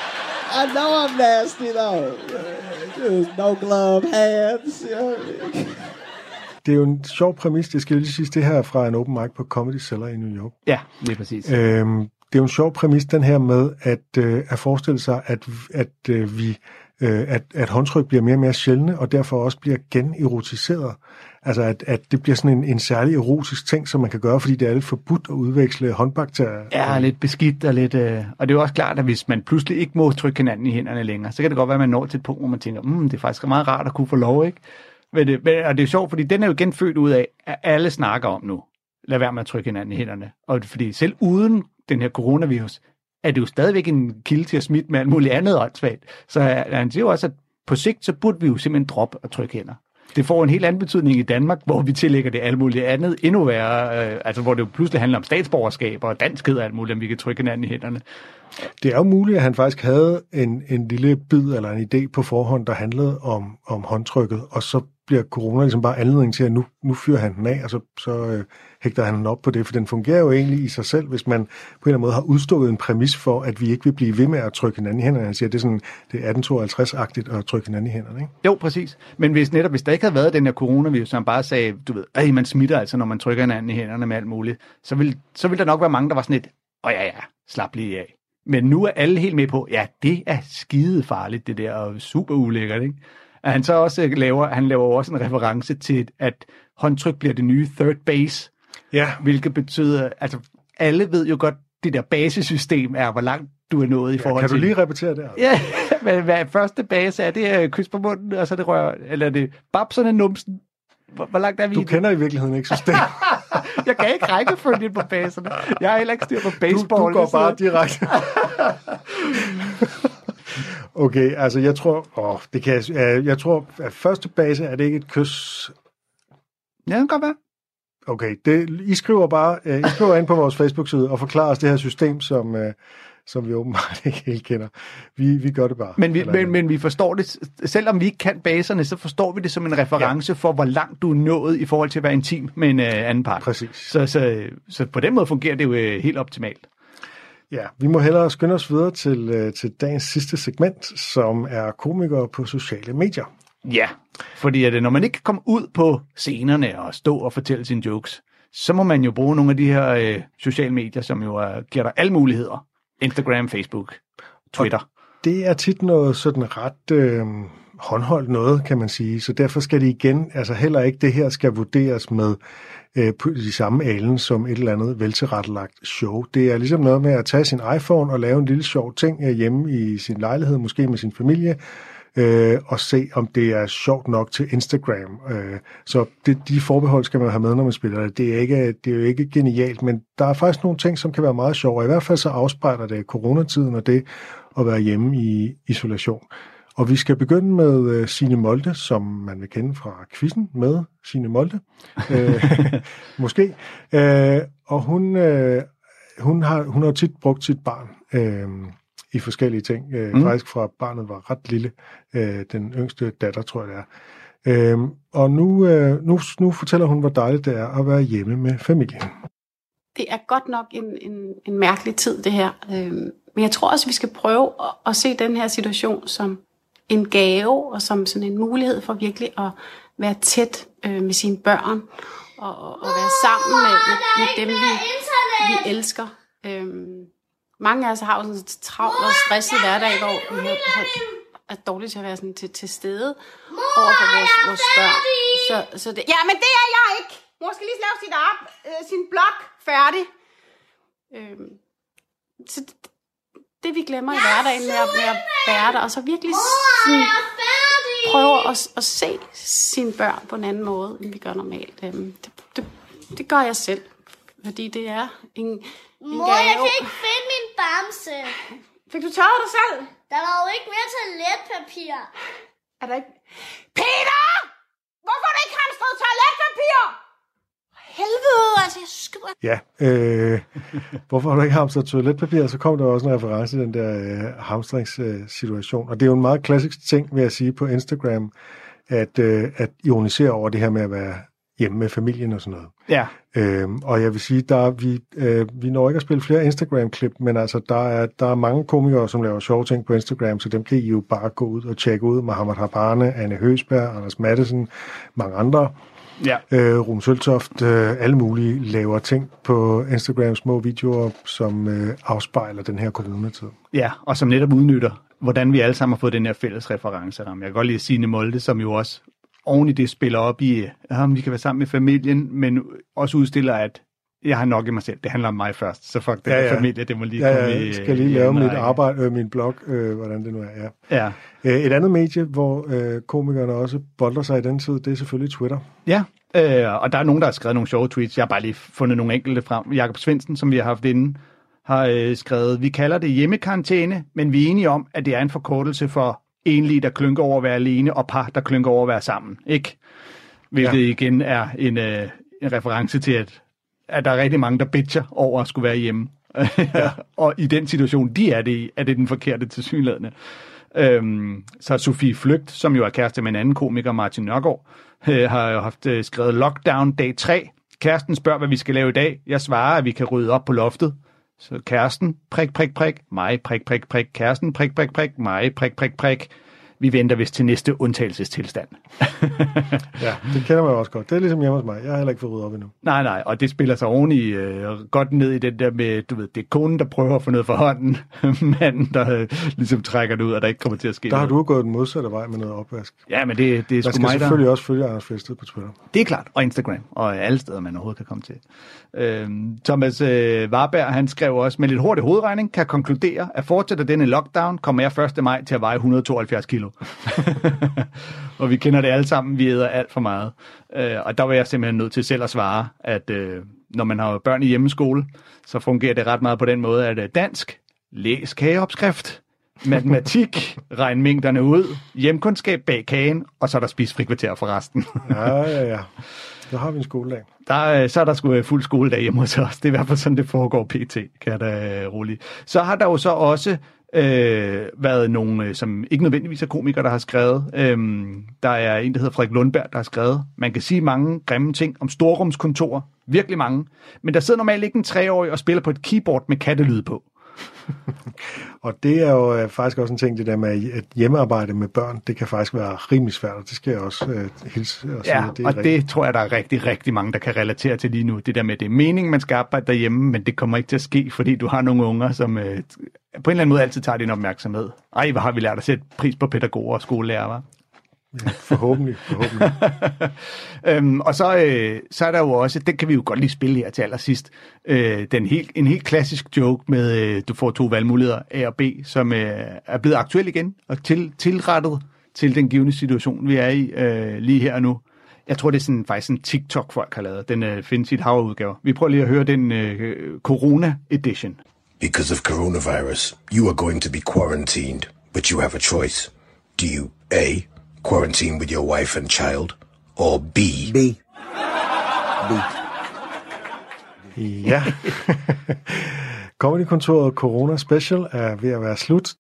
I know I'm nasty though. Just no glove hands. You know? Det er jo en sjov præmis, det skal jeg lige sige, det her er fra en open mic på Comedy Cellar i New York. Ja, lige præcis. Øhm, det er jo en sjov præmis, den her med at, øh, at forestille sig, at, at øh, vi øh, at, at håndtryk bliver mere og mere sjældne, og derfor også bliver generotiseret. Altså, at, at det bliver sådan en, en særlig erotisk ting, som man kan gøre, fordi det er lidt forbudt at udveksle håndbakterier. Ja, lidt beskidt og lidt... Øh, og det er jo også klart, at hvis man pludselig ikke må trykke hinanden i hænderne længere, så kan det godt være, at man når til et punkt, hvor man tænker, mm, det er faktisk meget rart at kunne få lov, ikke? Men det, men, og det er sjovt, fordi den er jo igen født ud af, at alle snakker om nu. Lad være med at trykke hinanden i hænderne. Og fordi selv uden den her coronavirus, er det jo stadigvæk en kilde til at smitte med alt muligt andet åndssvagt. Så han siger jo også, at på sigt, så burde vi jo simpelthen droppe at trykke hænder. Det får en helt anden betydning i Danmark, hvor vi tillægger det alt muligt andet endnu værre, øh, altså hvor det jo pludselig handler om statsborgerskab og danskhed og alt muligt, om vi kan trykke hinanden i hænderne. Det er jo muligt, at han faktisk havde en, en lille bid eller en idé på forhånd, der handlede om, om håndtrykket, og så bliver corona ligesom bare anledning til, at nu, nu fyrer han den af, og så, så øh, hægter han den op på det, for den fungerer jo egentlig i sig selv, hvis man på en eller anden måde har udstukket en præmis for, at vi ikke vil blive ved med at trykke hinanden i hænderne. Han siger, at det er, sådan, det er 1852-agtigt at trykke hinanden i hænderne. Ikke? Jo, præcis. Men hvis netop, hvis der ikke havde været den her coronavirus, som bare sagde, du ved, at man smitter altså, når man trykker hinanden i hænderne med alt muligt, så ville, så ville der nok være mange, der var sådan et, åh ja, ja, slap lige af. Men nu er alle helt med på, ja, det er skide farligt, det der, og super ulækkert, ikke? At han så også laver, han laver også en reference til, at håndtryk bliver det nye third base. Ja. Hvilket betyder, altså alle ved jo godt, det der basesystem er, hvor langt du er nået i Ja, forhold kan du til... lige repetere det? Ja, men hvad første base er, det er kys på munden, og så er det rør, eller er det babserne numsen. Hvor, hvor langt er vi Du kender i virkeligheden ikke systemet. Jeg kan ikke rækkefølge på baserne. Jeg har heller ikke styr på baseball. Du, du går så- bare direkte. okay, altså jeg tror, åh, det kan jeg, jeg, jeg tror, at første base er det ikke et kys. Ja, det kan godt være. Okay, det, I skriver bare, uh, I skriver ind på vores Facebook-side og forklarer os det her system, som, uh, som vi åbenbart ikke helt kender. Vi, vi gør det bare. Men vi, men, men vi forstår det, selvom vi ikke kan baserne, så forstår vi det som en reference ja. for, hvor langt du er nået i forhold til at være intim med en uh, anden part. Præcis. Så, så, så på den måde fungerer det jo uh, helt optimalt. Ja, vi må hellere skynde os videre til, uh, til dagens sidste segment, som er komikere på sociale medier. Ja, fordi at, øh, når man ikke kan komme ud på scenerne og stå og fortælle sine jokes, så må man jo bruge nogle af de her øh, sociale medier, som jo øh, giver dig alle muligheder. Instagram, Facebook, Twitter. Det er tit noget sådan ret, øh, håndholdt noget, kan man sige. Så derfor skal det igen, altså heller ikke det her skal vurderes med øh, på de samme alen som et eller andet veltilrettelagt show. Det er ligesom noget med at tage sin iPhone og lave en lille sjov ting øh, hjemme i sin lejlighed, måske med sin familie, øh, og se, om det er sjovt nok til Instagram. Øh, så det, de forbehold skal man have med, når man spiller det. Det er, ikke, det er jo ikke genialt, men der er faktisk nogle ting, som kan være meget sjove. I hvert fald så afspejler det coronatiden og det at være hjemme i isolation. Og vi skal begynde med uh, Signe Molde, som man vil kende fra quizzen med Signe Molde. uh, måske. Uh, og hun, uh, hun, har, hun har tit brugt sit barn uh, i forskellige ting. Uh, mm. Faktisk fra barnet var ret lille. Uh, den yngste datter, tror jeg det er. Uh, og nu, uh, nu, nu fortæller hun, hvor dejligt det er at være hjemme med familien. Det er godt nok en, en, en mærkelig tid, det her. Øhm, men jeg tror også, vi skal prøve at, at se den her situation som en gave, og som sådan en mulighed for virkelig at være tæt øh, med sine børn, og, og være sammen med, med, med dem, vi, vi elsker. Øhm, mange af os har jo sådan en travl og stresset hverdag, hvor vi har, har, er dårligt til at være sådan til, til stede over for vores, vores børn. Så, så det, ja, men det er jeg ikke! Mor skal lige lave sit, op, øh, sin blog færdig. Øhm, så det, det vi glemmer i hverdagen med at, med at være der, og så virkelig sådan, prøve at, at se sine børn på en anden måde, end vi gør normalt. Øhm, det, det, det gør jeg selv, fordi det er en Mor, gave. jeg kan ikke finde min bamse. Fik du tørret dig selv? Der var jo ikke mere toiletpapir. Er der ikke... Peter! Hvorfor har du ikke hamstret toiletpapir? Helvede, altså jeg skider. Ja, øh, hvorfor har du ikke hamstret toiletpapir? Så kom der også en reference til den der øh, hamstringssituation. Og det er jo en meget klassisk ting, vil jeg sige, på Instagram, at, øh, at ironisere over det her med at være hjemme med familien og sådan noget. Ja. Øhm, og jeg vil sige, der er, vi, øh, vi når ikke at spille flere Instagram-klip, men altså, der er, der er mange komikere, som laver sjove ting på Instagram, så dem kan I jo bare gå ud og tjekke ud. Mohammed Habane, Anne Høsberg, Anders Mattesen, mange andre. Ja. Øh, Rum Søltoft, øh, alle mulige laver ting på Instagram, små videoer, som øh, afspejler den her coronatid. Ja, og som netop udnytter, hvordan vi alle sammen har fået den her fælles referenceramme. Jeg kan godt lide Signe Molde, som jo også oven i det spiller op i, ja, vi kan være sammen med familien, men også udstiller, at jeg har nok i mig selv. Det handler om mig først, så fuck den Ja, ja, familie, det må lige ja, komme ja, jeg skal lige lave anden mit arbejde, øh, min blog, øh, hvordan det nu er. Ja. Ja. Øh, et andet medie, hvor øh, komikerne også bolder sig i den tid, det er selvfølgelig Twitter. Ja, øh, og der er nogen, der har skrevet nogle sjove tweets. Jeg har bare lige fundet nogle enkelte frem. Jakob Svendsen, som vi har haft inde, har øh, skrevet, vi kalder det hjemmekarantæne, men vi er enige om, at det er en forkortelse for enlige, der klynker over at være alene, og par, der klynker over at være sammen. Ikke? Hvilket ja. igen er en, øh, en reference til, at, at der er rigtig mange, der bitcher over at skulle være hjemme. Ja. og i den situation, de er det i, er det den forkerte til synlædende. Øhm, så Sofie Flygt, som jo er kæreste med en anden komiker, Martin Nørgaard, øh, har jo haft øh, skrevet Lockdown dag 3. Kæresten spørger, hvad vi skal lave i dag. Jeg svarer, at vi kan rydde op på loftet. Så kæresten, prik, prik, prik, mig, prik, prik, prik, kæresten, prik, prik, prik, mig, prik, prik, prik. Vi venter vist til næste undtagelsestilstand. Ja, det kender man også godt. Det er ligesom hjemme hos mig. Jeg har heller ikke fået ryddet op endnu. Nej, nej, og det spiller sig oveni øh, godt ned i den der med, du ved, det er konen, der prøver at få noget for hånden, manden, der øh, ligesom trækker det ud, og der ikke kommer til at ske Der har noget. du gået den modsatte vej med noget opvask. Ja, men det, det er sgu skal mig, der... selvfølgelig også følge Anders Fjeldsted på Twitter. Det er klart, og Instagram, og alle steder, man overhovedet kan komme til. Øhm, Thomas øh, Warberg, han skrev også, med lidt hurtig hovedregning, kan konkludere, at fortsætter denne lockdown, kommer jeg 1. maj til at veje 172 kilo. og vi kender det alle sammen, vi æder alt for meget. Øh, og der var jeg simpelthen nødt til selv at svare, at øh, når man har børn i hjemmeskole, så fungerer det ret meget på den måde, at øh, dansk, læs kageopskrift, matematik, regn mængderne ud, hjemkundskab bag kagen, og så er der spist frikvarter for resten. Ja, ja, ja. Så har vi en skoledag. Der, er- så er der sgu øh, fuld skoledag hjemme hos os. Det er i hvert fald sådan, det foregår pt, kan jeg da øh, roligt. Så har der jo så også øh, været nogle, øh, som ikke nødvendigvis er komikere, der har skrevet. Øhm, der er en, der hedder Frederik Lundberg, der har skrevet. Man kan sige mange grimme ting om storrumskontor. Virkelig mange. Men der sidder normalt ikke en treårig og spiller på et keyboard med kattelyd på. Og det er jo øh, faktisk også en ting, det der med at hjemmearbejde med børn, det kan faktisk være rimelig svært, og det skal jeg også øh, hilse og sige. Ja, det er og rigtigt. det tror jeg, der er rigtig, rigtig mange, der kan relatere til lige nu. Det der med, det er meningen, man skal arbejde derhjemme, men det kommer ikke til at ske, fordi du har nogle unger, som øh, på en eller anden måde altid tager din opmærksomhed. Ej, hvor har vi lært at sætte pris på pædagoger og skolelærer, hva'? Ja, forhåbentlig, forhåbentlig. øhm, og så, øh, så er der jo også, den kan vi jo godt lige spille her til allersidst, øh, den helt, en helt klassisk joke med, øh, du får to valgmuligheder, A og B, som øh, er blevet aktuel igen, og til, tilrettet til den givende situation, vi er i øh, lige her og nu. Jeg tror, det er sådan, faktisk en TikTok, folk har lavet. Den øh, findes i et hav af udgaver. Vi prøver lige at høre den øh, Corona Edition. Because of coronavirus, you are going to be quarantined, but you have a choice. Do you A. Quarantine with your wife and child, or B. B. B. Ja. Comedykontoret Corona Special er ved at være slut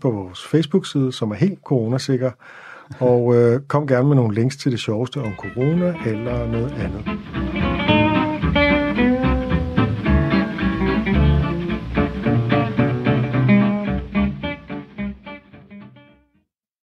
på vores Facebook-side, som er helt coronasikker. Og øh, kom gerne med nogle links til det sjoveste om corona eller noget andet.